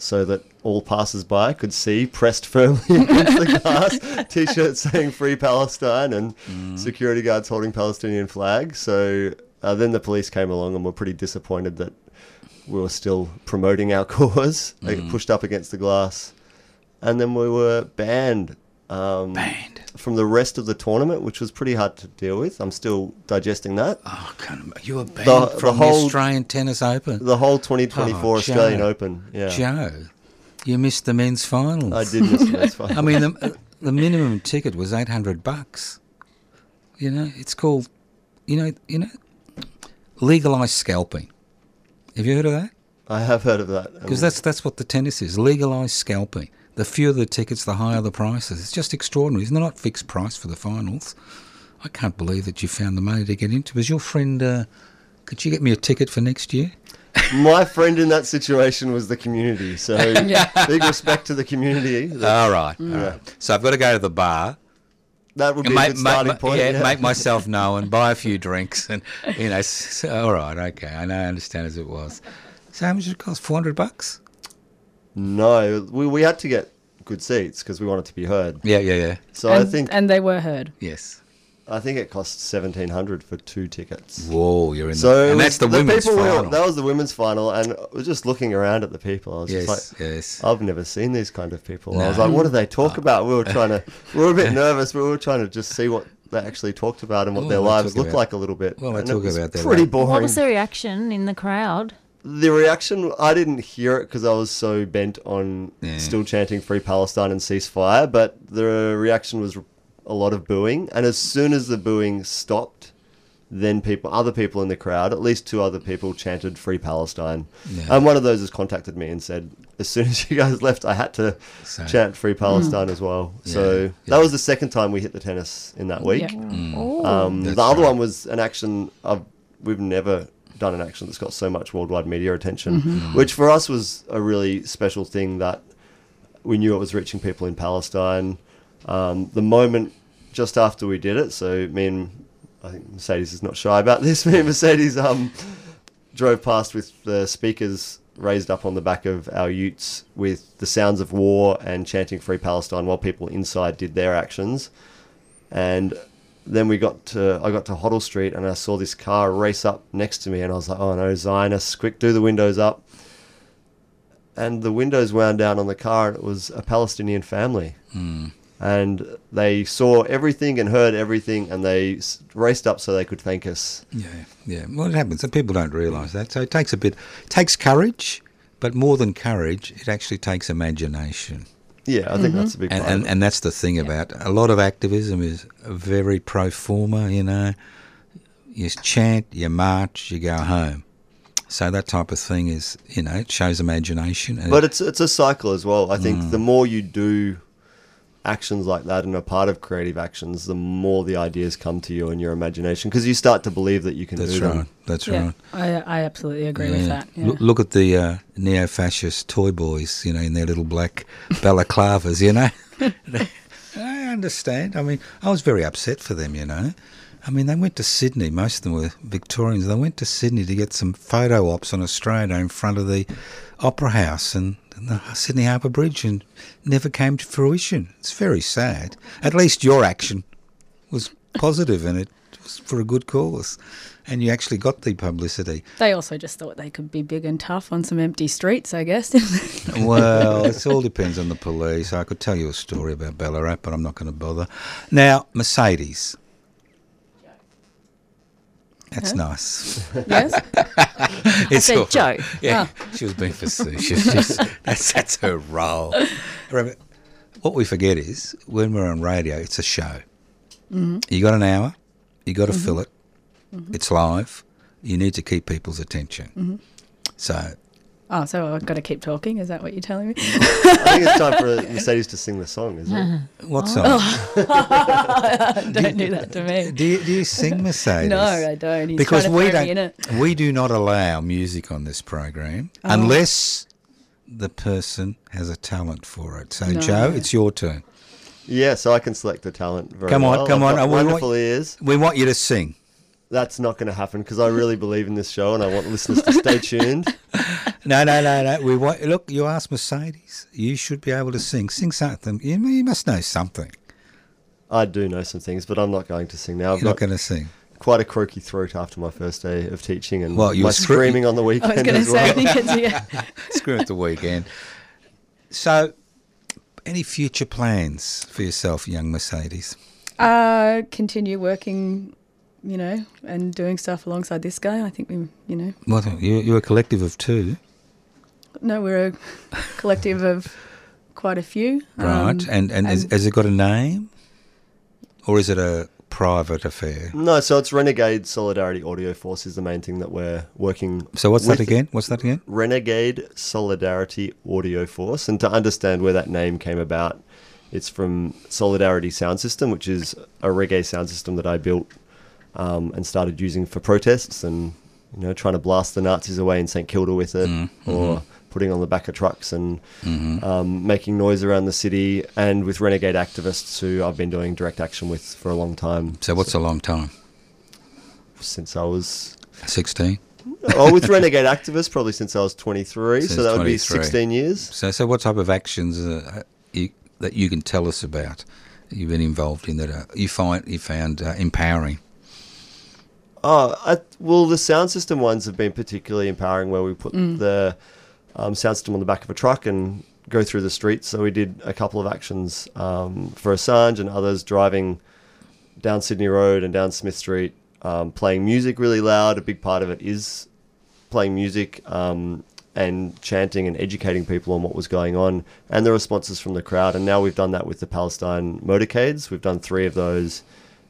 so that all passers-by could see pressed firmly against the glass t-shirts saying free palestine and Mm. security guards holding palestinian flags so uh, then the police came along and were pretty disappointed that we were still promoting our cause they Mm. pushed up against the glass and then we were banned um, Banned. From the rest of the tournament which was pretty hard to deal with i'm still digesting that Oh. You were banned The- the from the, whole- Australian Tennis Open. the whole 2024 Oh, australian Joe. open yeah Joe, you missed the men's finals. i did miss the men's final. I mean, the, uh, the minimum ticket was eight hundred bucks. You know, it's called, you know, you know, legalized scalping. Have you heard of that? I have heard of that. Because that's that's what the tennis is. Legalized scalping. The fewer the tickets, the higher the prices. It's just extraordinary. It's not there not fixed price for the finals. I can't believe that you found the money to get into. Was your friend? Uh, could you get me a ticket for next year? my friend in that situation was the community. So big respect to the community. All right. all right. So I've got to go to the bar. that would be a make, good starting make- point. yeah, yeah. make myself known, buy a few drinks, and you know. s all right, okay, I know, I understand as it was. So how much did it cost? Four hundred bucks? No, we, we had to get good seats because we wanted to be heard. Yeah, yeah, yeah. So I think and they were heard. Yes. I think it cost seventeen hundred for two tickets. Whoa, you're in. So the, and was- that's the, women's people were- final. that was the women's final, and I was just looking around at the people. I was yes, just like, yes. I've never seen these kind of people. I was like, what do they talk about? We were trying to, we were a bit nervous. We were trying to just see what they actually talked about and what Well, their they lives looked about- like a little bit. well, they And it talk was about their pretty boring. What was the reaction in the crowd? The reaction I didn't hear it because I was so bent on Yeah. still chanting "Free Palestine" and ceasefire. But the reaction was a lot of booing, and as soon as the booing stopped, then people, other people in the crowd, at least two other people, chanted "Free Palestine," Yeah. and one of those has contacted me and said, "As soon as you guys left, I had to So- chant "Free hmm. Palestine" as well." So Yeah, that was the second time we hit the tennis in that week. Yeah. Oh, Um, the other right. one was an action of we've never done an action that's got so much worldwide media attention, which for us was a really special thing that we knew it was reaching people in Palestine. Um, the moment just after we did it, so me and I think Mercedes is not shy about this. Me and Mercedes um, drove past with the speakers raised up on the back of our utes with the sounds of war and chanting "Free Palestine" while people inside did their actions. And then we got to I got to Hoddle Street and I saw this car race up next to me and I was like, oh no, Zionists, quick, do the windows up. And the windows wound down on the car and it was a Palestinian family. Hmm. And they saw everything and heard everything and they raced up so they could thank us. Yeah, yeah. Well, it happens. And people don't realise that. So it takes a bit, it takes courage, but more than courage, it actually takes imagination. Yeah, I think that's a big mm-hmm. And, part. and, of it. and that's the thing about a lot of activism is very pro forma, you know. You chant, you march, you go home. So that type of thing is, you know, it shows imagination. But it's it's a cycle as well. I think mm. the more you do actions like that and are part of creative actions, the more the ideas come to you and your imagination because you start to believe that you can That's do right. them. That's yeah, right. I, I absolutely agree with that. Yeah. Look, look at the uh, neo-fascist toy boys, you know, in their little black balaclavas, you know. I understand. I mean, I was very upset for them, you know. I mean, they went to Sydney. Most of them were Victorians. They went to Sydney to get some photo ops on Australia in front of the Opera House and the Sydney Harbour Bridge, and never came to fruition. It's very sad. At least your action was positive, and it was for a good cause, and you actually got the publicity. They also just thought they could be big and tough on some empty streets, I guess. Well, it all depends on the police. I could tell you a story about Ballarat, but I'm not going to bother. Now, Mercedes. That's Huh? nice. yes? It's said all right. Joe. Yeah, ah. she was being facetious. She's- that's, that's her role. Remember, what we forget is when we're on radio, it's a show. Mm-hmm. You got an hour, you got to mm-hmm. fill it. Mm-hmm. It's live. You need to keep people's attention. So, Oh, so I've got to keep talking? Is that what you're telling me? Mm. I think it's time for Mercedes to sing the song, isn't it? what's Oh. Don't do that to me. Do you, do you sing Mercedes? No, I don't. He's because to we throw me in don't it. we do not allow music on this program Oh. unless the person has a talent for it. So No. Joe, it's your turn. Yeah, so I can select the talent very well. Come on, well. come I've on. got I- we want- ears. We want you to sing. That's not going to happen because I really believe in this show and I want listeners to stay tuned. No, no, no, no. We want look. You asked Mercedes. You should be able to sing. Sing something. You, you must know something. I do know some things, but I'm not going to sing now. I've You're not going to sing. quite a croaky throat after my first day of teaching and Well, you my were scre- screaming on the weekend. I weekend was going to say, well. I think it's, yeah. Screw it the weekend. So, any future plans for yourself, young Mercedes? Uh, continue working, you know, and doing stuff alongside this guy. I think we, you know, Well, you, you're a collective of two, no, we're a collective of quite a few. right? Um, and and, has, and- has it got a name, or is it a private affair? No, so it's Renegade Solidarity Audio Force is the main thing that we're working. So what's with. that again? What's that again? Renegade Solidarity Audio Force, and to understand where that name came about, it's from Solidarity Sound System, which is a reggae sound system that I built um, and started using for protests and you know trying to blast the Nazis away in St Kilda with it, Mm-hmm. or putting on the back of trucks and um, making noise around the city, and with renegade activists who I've been doing direct action with for a long time So what's a long time? since I was Sixteen. oh, with renegade activists probably since I was 23, Since so that would be 16 years. So so what type of actions uh, you, that you can tell us about? You've been involved in that uh, you find you found uh, empowering. Oh, I, well, the sound system ones have been particularly empowering where we put the um, sound system on the back of a truck and go through the streets. So we did a couple of actions um, for Assange and others driving down Sydney Road and down Smith Street, um, playing music really loud. A big part of it is playing music um, and chanting and educating people on what was going on and the responses from the crowd. And now we've done that with the Palestine motorcades. We've done three of those.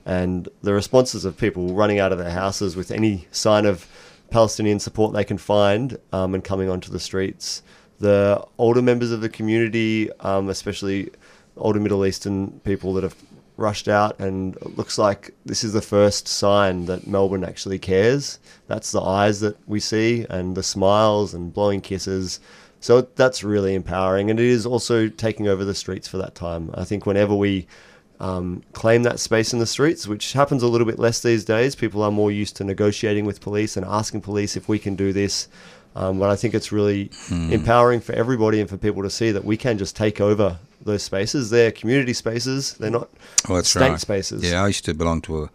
And the responses of people running out of their houses with any sign of Palestinian support they can find um, and coming onto the streets. The older members of the community, um, especially older Middle Eastern people that have rushed out, and it looks like this is the first sign that Melbourne actually cares. That's the eyes that we see, and the smiles and blowing kisses. So that's really empowering, and it is also taking over the streets for that time. I think whenever we um, claim that space in the streets, which happens a little bit less these days. People are more used to negotiating with police and asking police if we can do this. Um, but I think it's really empowering for everybody and for people to see that we can just take over those spaces. They're community spaces. They're not state right. spaces. Yeah, I used to belong to a,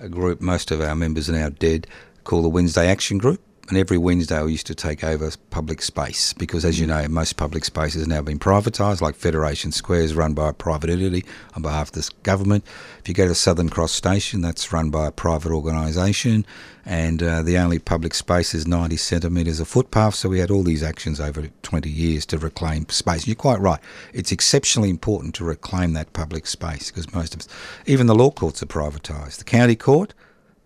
a group. Most of our members are now dead, called the Wednesday Action Group. And every Wednesday, we used to take over public space because, as you know, most public space has now been privatised, like Federation Square is run by a private entity on behalf of this government. If you go to Southern Cross Station, that's run by a private organisation, and uh, the only public space is 90 centimetres of footpath. So we had all these actions over 20 years to reclaim space. You're quite right. It's exceptionally important to reclaim that public space because most of us, even the law courts are privatised. The county court,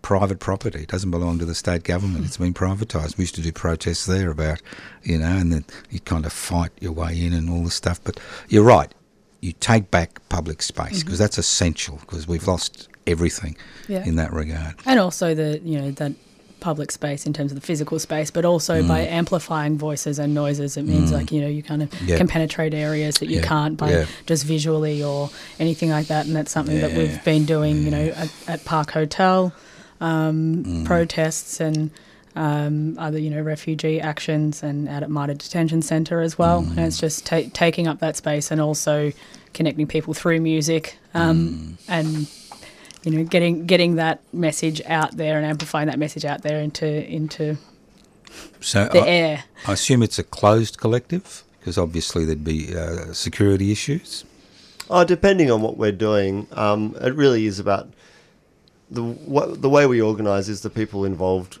private property. It doesn't belong to the state government. It's been privatised. We used to do protests there about, you know, and then you kind of fight your way in and all this stuff. But you're right. you take back public space because that's essential because we've lost everything Yeah. in that regard. and also the you know that public space in terms of the physical space, but also by Mm. amplifying voices and noises, it means like you know you kind of Yeah. can penetrate areas that you Yeah, can't by yeah. just visually or anything like that, and that's something that we've been doing, you know, at, at Park Hotel, um, Mm. protests and. Um, other, you know, refugee actions and out at MITA Detention Centre as well. And Mm. it's just ta- taking up that space and also connecting people through music um, Mm. and you know getting getting that message out there and amplifying that message out there into into So the I, air. I assume it's a closed collective because obviously there'd be uh, security issues. Oh, depending on what we're doing, um, it really is about the what, the way we organise is the people involved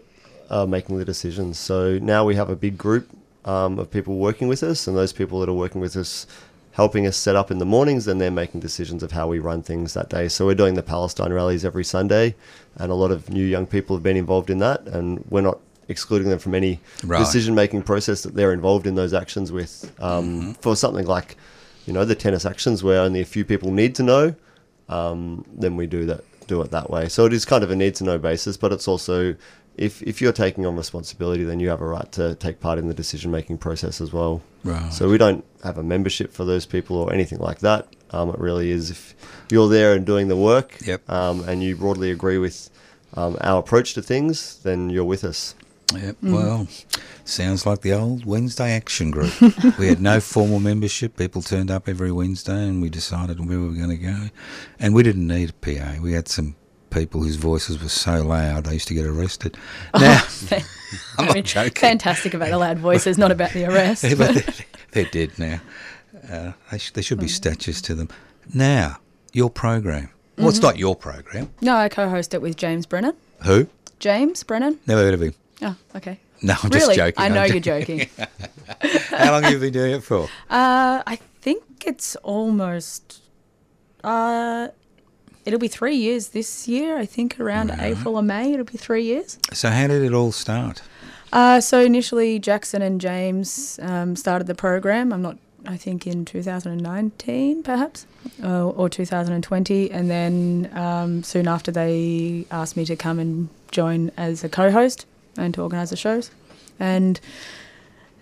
are making the decisions. So now we have a big group um, of people working with us, and those people that are working with us, helping us set up in the mornings, and they're making decisions of how we run things that day. So we're doing the Palestine rallies every Sunday, and a lot of new young people have been involved in that, and we're not excluding them from any Right. decision making process that they're involved in those actions with. Um, For something like, you know, the tennis actions where only a few people need to know, um, then we do that do it that way. So it is kind of a need to know basis, but it's also if if you're taking on responsibility, then you have a right to take part in the decision making process as well. Right. So we don't have a membership for those people or anything like that. Um, it really is if you're there and doing the work, Yep. um, and you broadly agree with um, our approach to things, then you're with us. Yep. Well, sounds like the old Wednesday action group. we had no formal membership. People turned up every Wednesday, and we decided where we were going to go. And we didn't need a PA. We had some people whose voices were so loud they used to get arrested. Now, I'm I not mean, joking. fantastic about the loud voices, not about the arrest. Yeah, but they're, they're dead now. Uh, they sh- there should be statues to them. Now, your program. Well, it's not your program. no, I co-host it with James Brennan. Who? James Brennan. Never heard of him. Oh, okay. No, I'm really? just joking. I I'm know you're joking. How long have you been doing it for? Uh, I think it's almost. Uh, it'll be three years this year. I think around April or May. It'll be three years. So, how did it all start? Uh, so initially, Jackson and James um, started the program. I'm not. I think in 2019, perhaps, uh, or 2020, and then um, soon after they asked me to come and join as a co-host and to organise the shows, and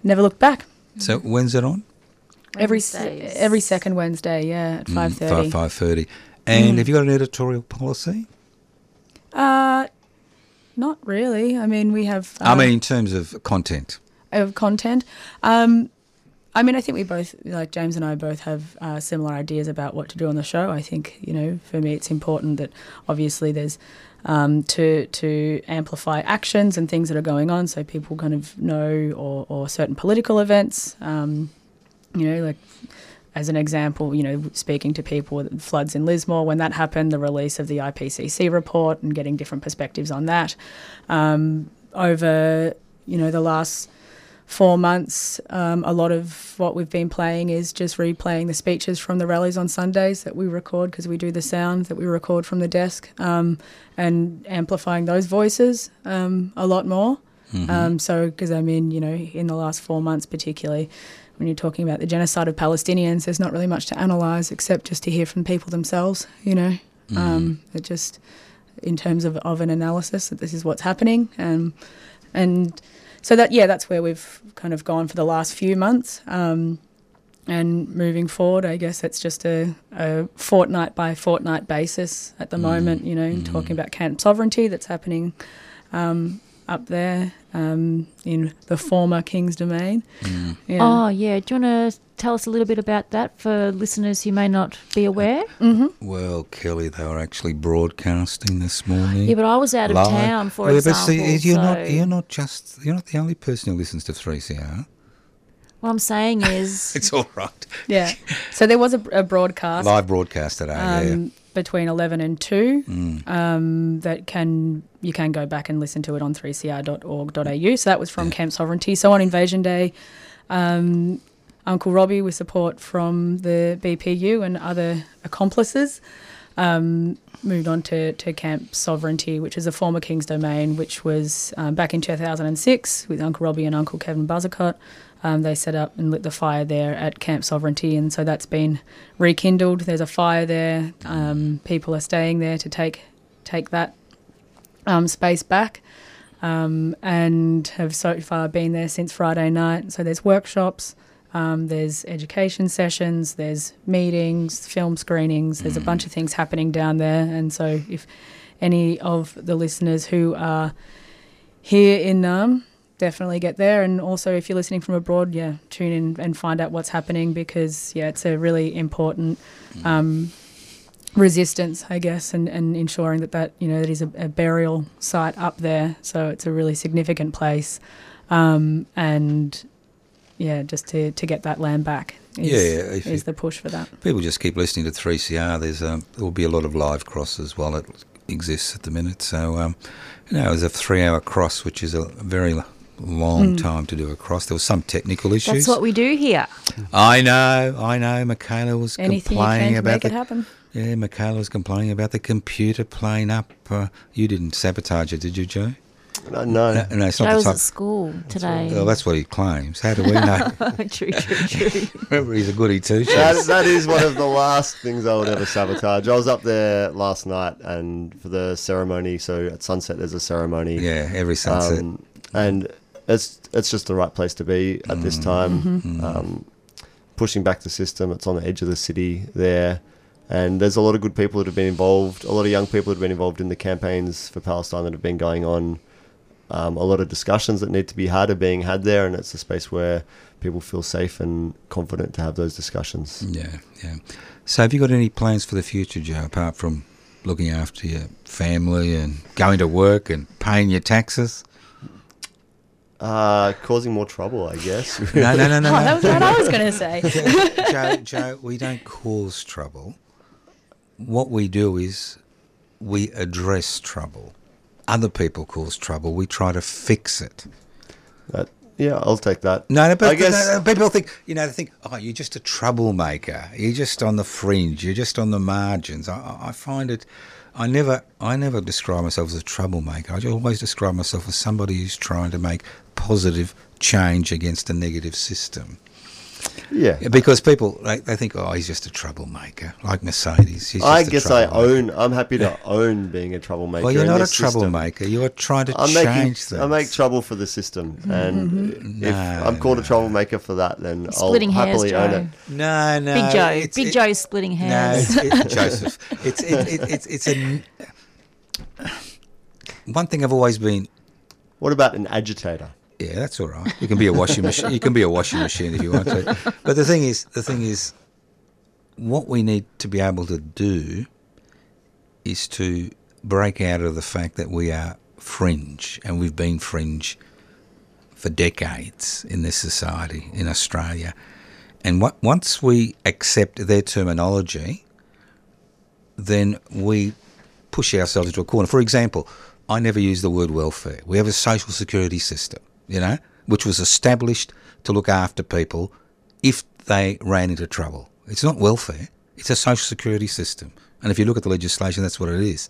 never looked back. So, when's it on? Every Wednesdays. every second Wednesday, yeah, at five thirty. Mm, Five five thirty. And Mm. have you got an editorial policy? Uh, not really. I mean, we have. I uh, mean, in terms of content. of content. Um, I mean, I think we both, like James and I, both have uh, similar ideas about what to do on the show. I think, you know, for me, it's important that obviously there's um, to to amplify actions and things that are going on, so people kind of know, or, or certain political events. Um, you know, like as an example, you know, speaking to people with floods in Lismore when that happened, the release of the IPCC report and getting different perspectives on that. Um, over, you know, the last four months, um, a lot of what we've been playing is just replaying the speeches from the rallies on Sundays that we record because we do the sound that we record from the desk um, and amplifying those voices um, a lot more. Um, so, because I mean, you know, in the last four months, particularly, when you're talking about the genocide of Palestinians, there's not really much to analyse except just to hear from people themselves, you know. Um, it just, in terms of, of an analysis, that this is what's happening. Um, and so that, yeah, that's where we've kind of gone for the last few months. Um, and moving forward, I guess it's just a, a fortnight by fortnight basis at the moment, you know, talking about camp sovereignty that's happening um, up there um, in the former King's Domain. Yeah. Oh, yeah. Do you want to tell us a little bit about that for listeners who may not be aware? Mm-hmm. Well, Kelly, they were actually broadcasting this morning. Yeah, but I was out of Live. town, for yeah, example. But see, you're so not you're not just you're not the only person who listens to 3CR. what I'm saying is, It's all right. Yeah. So there was a, a broadcast Live broadcast today. um, between 11 and 2 um, that can you can go back and listen to it on 3cr.org.au. So that was from Camp Sovereignty. So on Invasion Day, um, Uncle Robbie, with support from the BPU and other accomplices, um, moved on to, to Camp Sovereignty, which is a former King's Domain, which was um, back in 2006 with Uncle Robbie and Uncle Kevin Buzzacott. Um, they set up and lit the fire there at Camp Sovereignty, and so that's been rekindled. There's a fire there. Um, people are staying there to take take that um, space back, um, and have so far been there since Friday night. So there's workshops. Um, there's education sessions, there's meetings, film screenings, there's a bunch of things happening down there. And so, if any of the listeners who are here in Naarm, definitely get there. And also, if you're listening from abroad, yeah, tune in and find out what's happening because, yeah, it's a really important um, resistance, I guess, and, and ensuring that that, you know, that is a, a burial site up there. So it's a really significant place. Um, and yeah, just to, to get that land back is, Yeah, is you- the push for that. People just keep listening to 3CR. There's um, there will be a lot of live crosses while it exists at the minute. So, um, you know, there's a three-hour cross, which is a very l- long time to do a cross. There was some technical issues. That's what we do here. I know, I know. Michaela was Anything you complaining can to about make the it happen. yeah. Michaela was complaining about the computer playing up. Uh, you didn't sabotage it, did you, Joe? No, no. No, no it's Joe not the was type. at school today. Well, that's what he claims. How do we know? true, true, true. Remember, he's a goody two That, that is one of the last things I would ever sabotage. I was up there last night and for the ceremony. So at sunset, there's a ceremony. Yeah, every sunset. Um, and it's it's just the right place to be at Mm. this time. Um, pushing back the system. It's on the edge of the city there, and there's a lot of good people that have been involved. A lot of young people that have been involved in the campaigns for Palestine that have been going on. Um, a lot of discussions that need to be had are being had there, and it's a space where people feel safe and confident to have those discussions. Yeah, yeah. So, have you got any plans for the future, Joe, apart from looking after your family and going to work and paying your taxes? Uh, causing more trouble, I guess. No, no, no, no. Oh, that was what I was going to say. Joe, Joe, we don't cause trouble. What we do is we address trouble. Other people cause trouble. We try to fix it. That- yeah, I'll take that. No, no, but I guess no, no, people think, you know, they think, oh, you're just a troublemaker. You're just on the fringe. You're just on the margins. I- I, I find it. I never, I never describe myself as a troublemaker. I always describe myself as somebody who's trying to make positive change against a negative system. yeah. Yeah, Because people, they, they think, oh, he's just a troublemaker, like Mercedes. He's I just a guess I own. I'm happy to own being a troublemaker. Well, you're not a this system. troublemaker. You're trying to I'm change making. things. I make trouble for the system, mm-hmm. and mm-hmm. if No, I'm called a troublemaker for that, then Splitting I'll hairs, happily own it. No, no. Big Joe. it's- Big it- Joe splitting No, hairs. it's, it's Joseph. It's it, it, it's it's a. One thing I've always been. What about an agitator? Yeah, that's all right. You can be a washing machine. You can be a washing machine if you want to. But the thing is, the thing is, what we need to be able to do is to break out of the fact that we are fringe, and we've been fringe for decades in this society in Australia. And what, once we accept their terminology, then we push ourselves into a corner. For example, I never use the word welfare. We have a social security system, you know, which was established to look after people if they ran into trouble. It's not welfare, it's a social security system. And if you look at the legislation, that's what it is.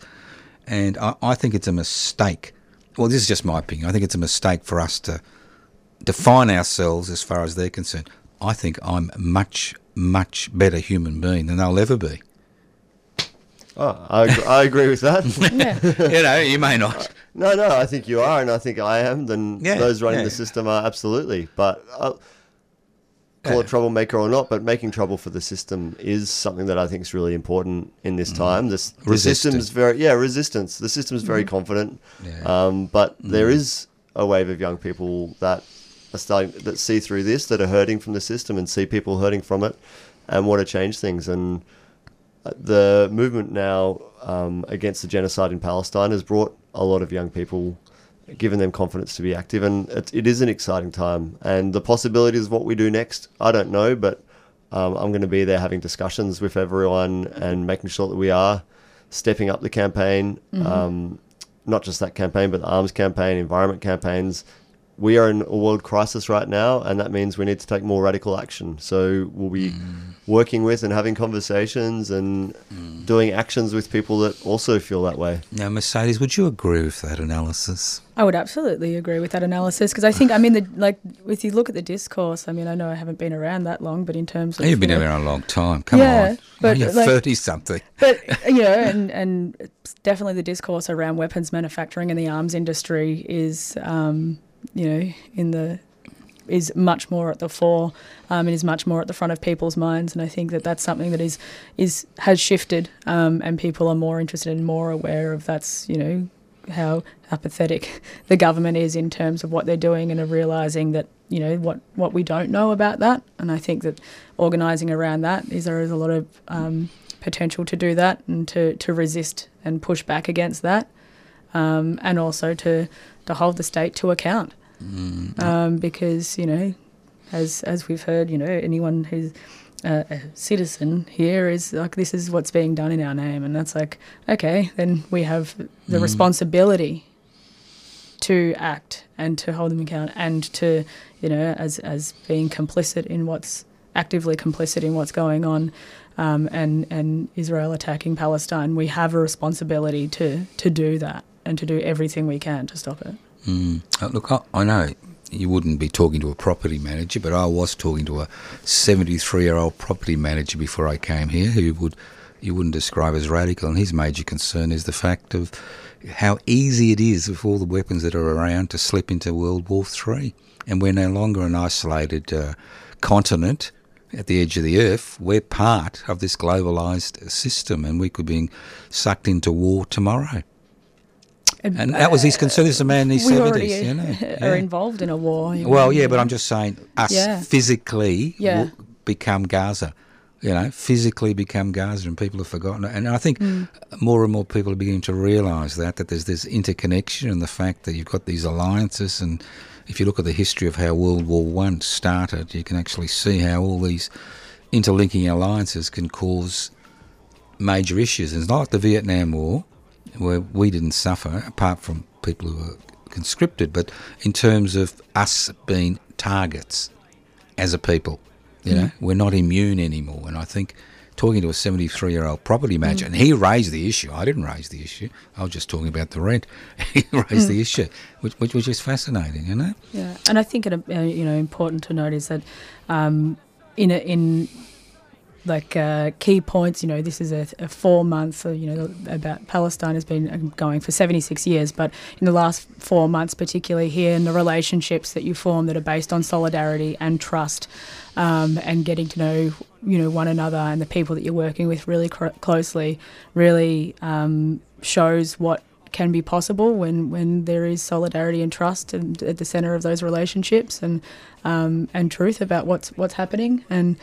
And I, I think it's a mistake. Well, this is just my opinion. I think it's a mistake for us to define ourselves as far as they're concerned. I think I'm much, much better human being than they'll ever be. Oh, I, I agree with that. you know, you may not. No, no, I think you are, and I think I am. Then Yeah, those running yeah. the system are absolutely. But uh, call it troublemaker or not, but making trouble for the system is something that I think is really important in this time. This the Mm. System's very yeah resistance. The system's very confident, Yeah. um, but there is a wave of young people that are starting that see through this that are hurting from the system and see people hurting from it and want to change things and uh, the movement now um, against the genocide in Palestine has brought a lot of young people, giving them confidence to be active, and it, it is an exciting time. And the possibilities of what we do next, I don't know, but um, I'm going to be there having discussions with everyone and making sure that we are stepping up the campaign, um, not just that campaign, but the arms campaign, environment campaigns, we are in a world crisis right now, and that means we need to take more radical action. So we'll be working with and having conversations and doing actions with people that also feel that way. Now, Mercedes, would you agree with that analysis? I would absolutely agree with that analysis because I think I mean the like if you look at the discourse. I mean I know I haven't been around that long, but in terms of You've been you know, around a long time. Come Yeah, on. but You're like- 30 something. but you know, and and definitely the discourse around weapons manufacturing and the arms industry is, um, you know, in the is much more at the fore um, and is much more at the front of people's minds. And I think that that's something that is is has shifted, um, and people are more interested and more aware of that's you know how apathetic the government is in terms of what they're doing and are realizing that you know what what we don't know about that. And I think that organising around that is there is a lot of um, potential to do that and to, to resist and push back against that, um, and also to to hold the state to account. Um, because you know, as as we've heard, you know, anyone who's uh, a citizen here is like this is what's being done in our name, and that's like okay, then we have the responsibility to act and to hold them account and to you know as as being complicit in what's actively complicit in what's going on. Um, and and Israel attacking Palestine we have a responsibility to to do that and to do everything we can to stop it Mm. Look, I, I know you wouldn't be talking to a property manager, but I was talking to a 73 year old property manager before I came here who would you wouldn't describe as radical, and his major concern is the fact of how easy it is with all the weapons that are around to slip into World War Three, and we're no longer an isolated uh, continent at the edge of the earth. We're part of this globalized system, and we could be sucked into war tomorrow. And that was his concern. This is a man in his seventies, you know. are Yeah. involved in a war Well, know. yeah, but I'm just saying, us Yeah. physically Yeah. become Gaza. You know, physically become Gaza, and people have forgotten it. And I think Mm. more and more people are beginning to realise that that there's this interconnection, and the fact that you've got these alliances. And if you look at the history of how World War One started, you can actually see how all these interlinking alliances can cause major issues. And it's not like the Vietnam War, where we didn't suffer, apart from people who were conscripted, but in terms of us being targets as a people, you know, we're not immune anymore. And I think talking to a 73 year old property manager, and he raised the issue. I didn't raise the issue. I was just talking about the rent. he raised the issue, which, which was just fascinating, you know? Yeah, and I think it, uh, you know important to note is that um, in a, in like uh, key points, you know, this is a, a four month, uh, you know, about Palestine has been going for 76 years, but in the last four months, particularly here, and the relationships that you form that are based on solidarity and trust, um, and getting to know, you know, one another and the people that you're working with really cr- closely, really um, shows what can be possible when, when there is solidarity and trust and at the center of those relationships and um, and truth about what's what's happening. And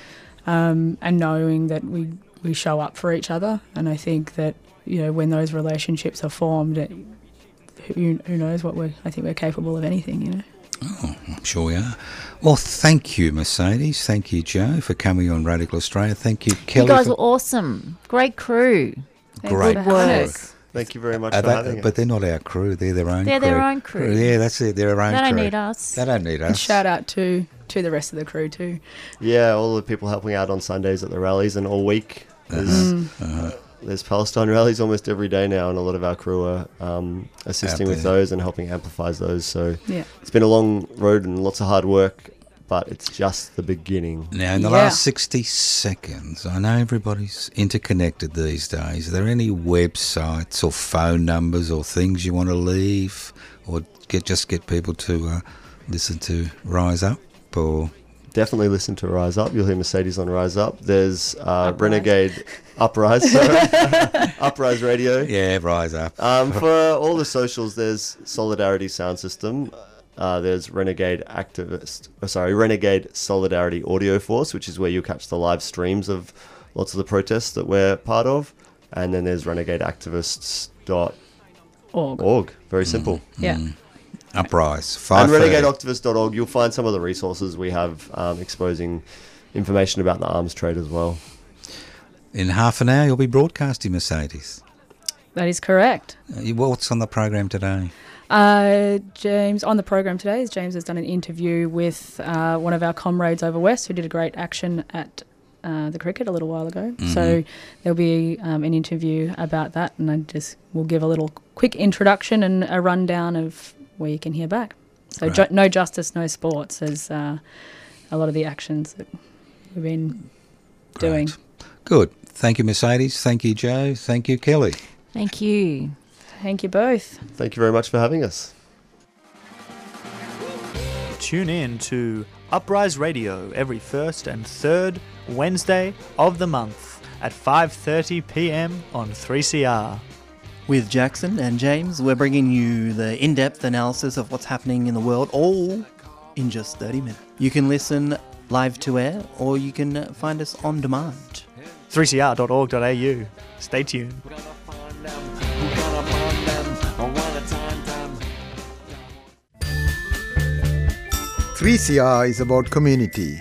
um, and knowing that we we show up for each other and I think that you know when those relationships are formed it, who, who knows what we're I think we're capable of anything you know Oh, I'm sure we are. Well, thank you, Mercedes. Thank you, Joe, for coming on Radical Australia. Thank you, Kelly. you guys for- were awesome. Great crew. Great Good work. Thank you very much Uh, for that- having us. but they're not our crew. They're their own They're crew. their own crew. Yeah, that's it. They're their own They don't crew. need us. They don't need and us. shout out to to the rest of the crew too Yeah, all the people helping out on Sundays at the rallies and all week. There's, Uh-huh. there's Palestine rallies almost every day now, and a lot of our crew are um, assisting with those and helping amplify those. So yeah it's been a long road and lots of hard work, but it's just the beginning. Now, in the Yeah. last 60 seconds, I know everybody's interconnected these days. Are there any websites or phone numbers or things you want to leave or get just get people to uh, listen to Rise Up or Definitely listen to Rise Up. You'll hear Mercedes on Rise Up. There's uh, Renegade Uprise, sorry. Uprise Radio. yeah, Rise Up. Um, for all the socials, there's Solidarity Sound System. Uh, there's Renegade Activist, oh, sorry, Renegade Solidarity Audio Force, which is where you'll catch the live streams of lots of the protests that we're part of. And then there's renegadeactivists.org. org Very simple. yeah Uprise. And 5:30. renegadeactivist.org, you'll find some of the resources we have um, exposing information about the arms trade as well. In half an hour, you'll be broadcasting Mercedes. that is correct Uh, What's on the program today? Uh, James, on the program today, is James has done an interview with uh, one of our comrades over west who did a great action at uh, the cricket a little while ago. So there'll be um, an interview about that, and I just will give a little quick introduction and a rundown of where you can hear back. So ju- no justice, no sports is uh, a lot of the actions that we've been doing. Great. Good. Thank you, Mercedes. Thank you, Joe. Thank you, Kelly. Thank you. Thank you both. Thank you very much for having us. Tune in to Uprise Radio every first and third Wednesday of the month at 5:30 p.m. on 3CR. With Jackson and James, we're bringing you the in depth analysis of what's happening in the world, all in just 30 minutes. You can listen live to air or you can find us on demand. 3cr.org.au. Stay tuned. 3CR is about community,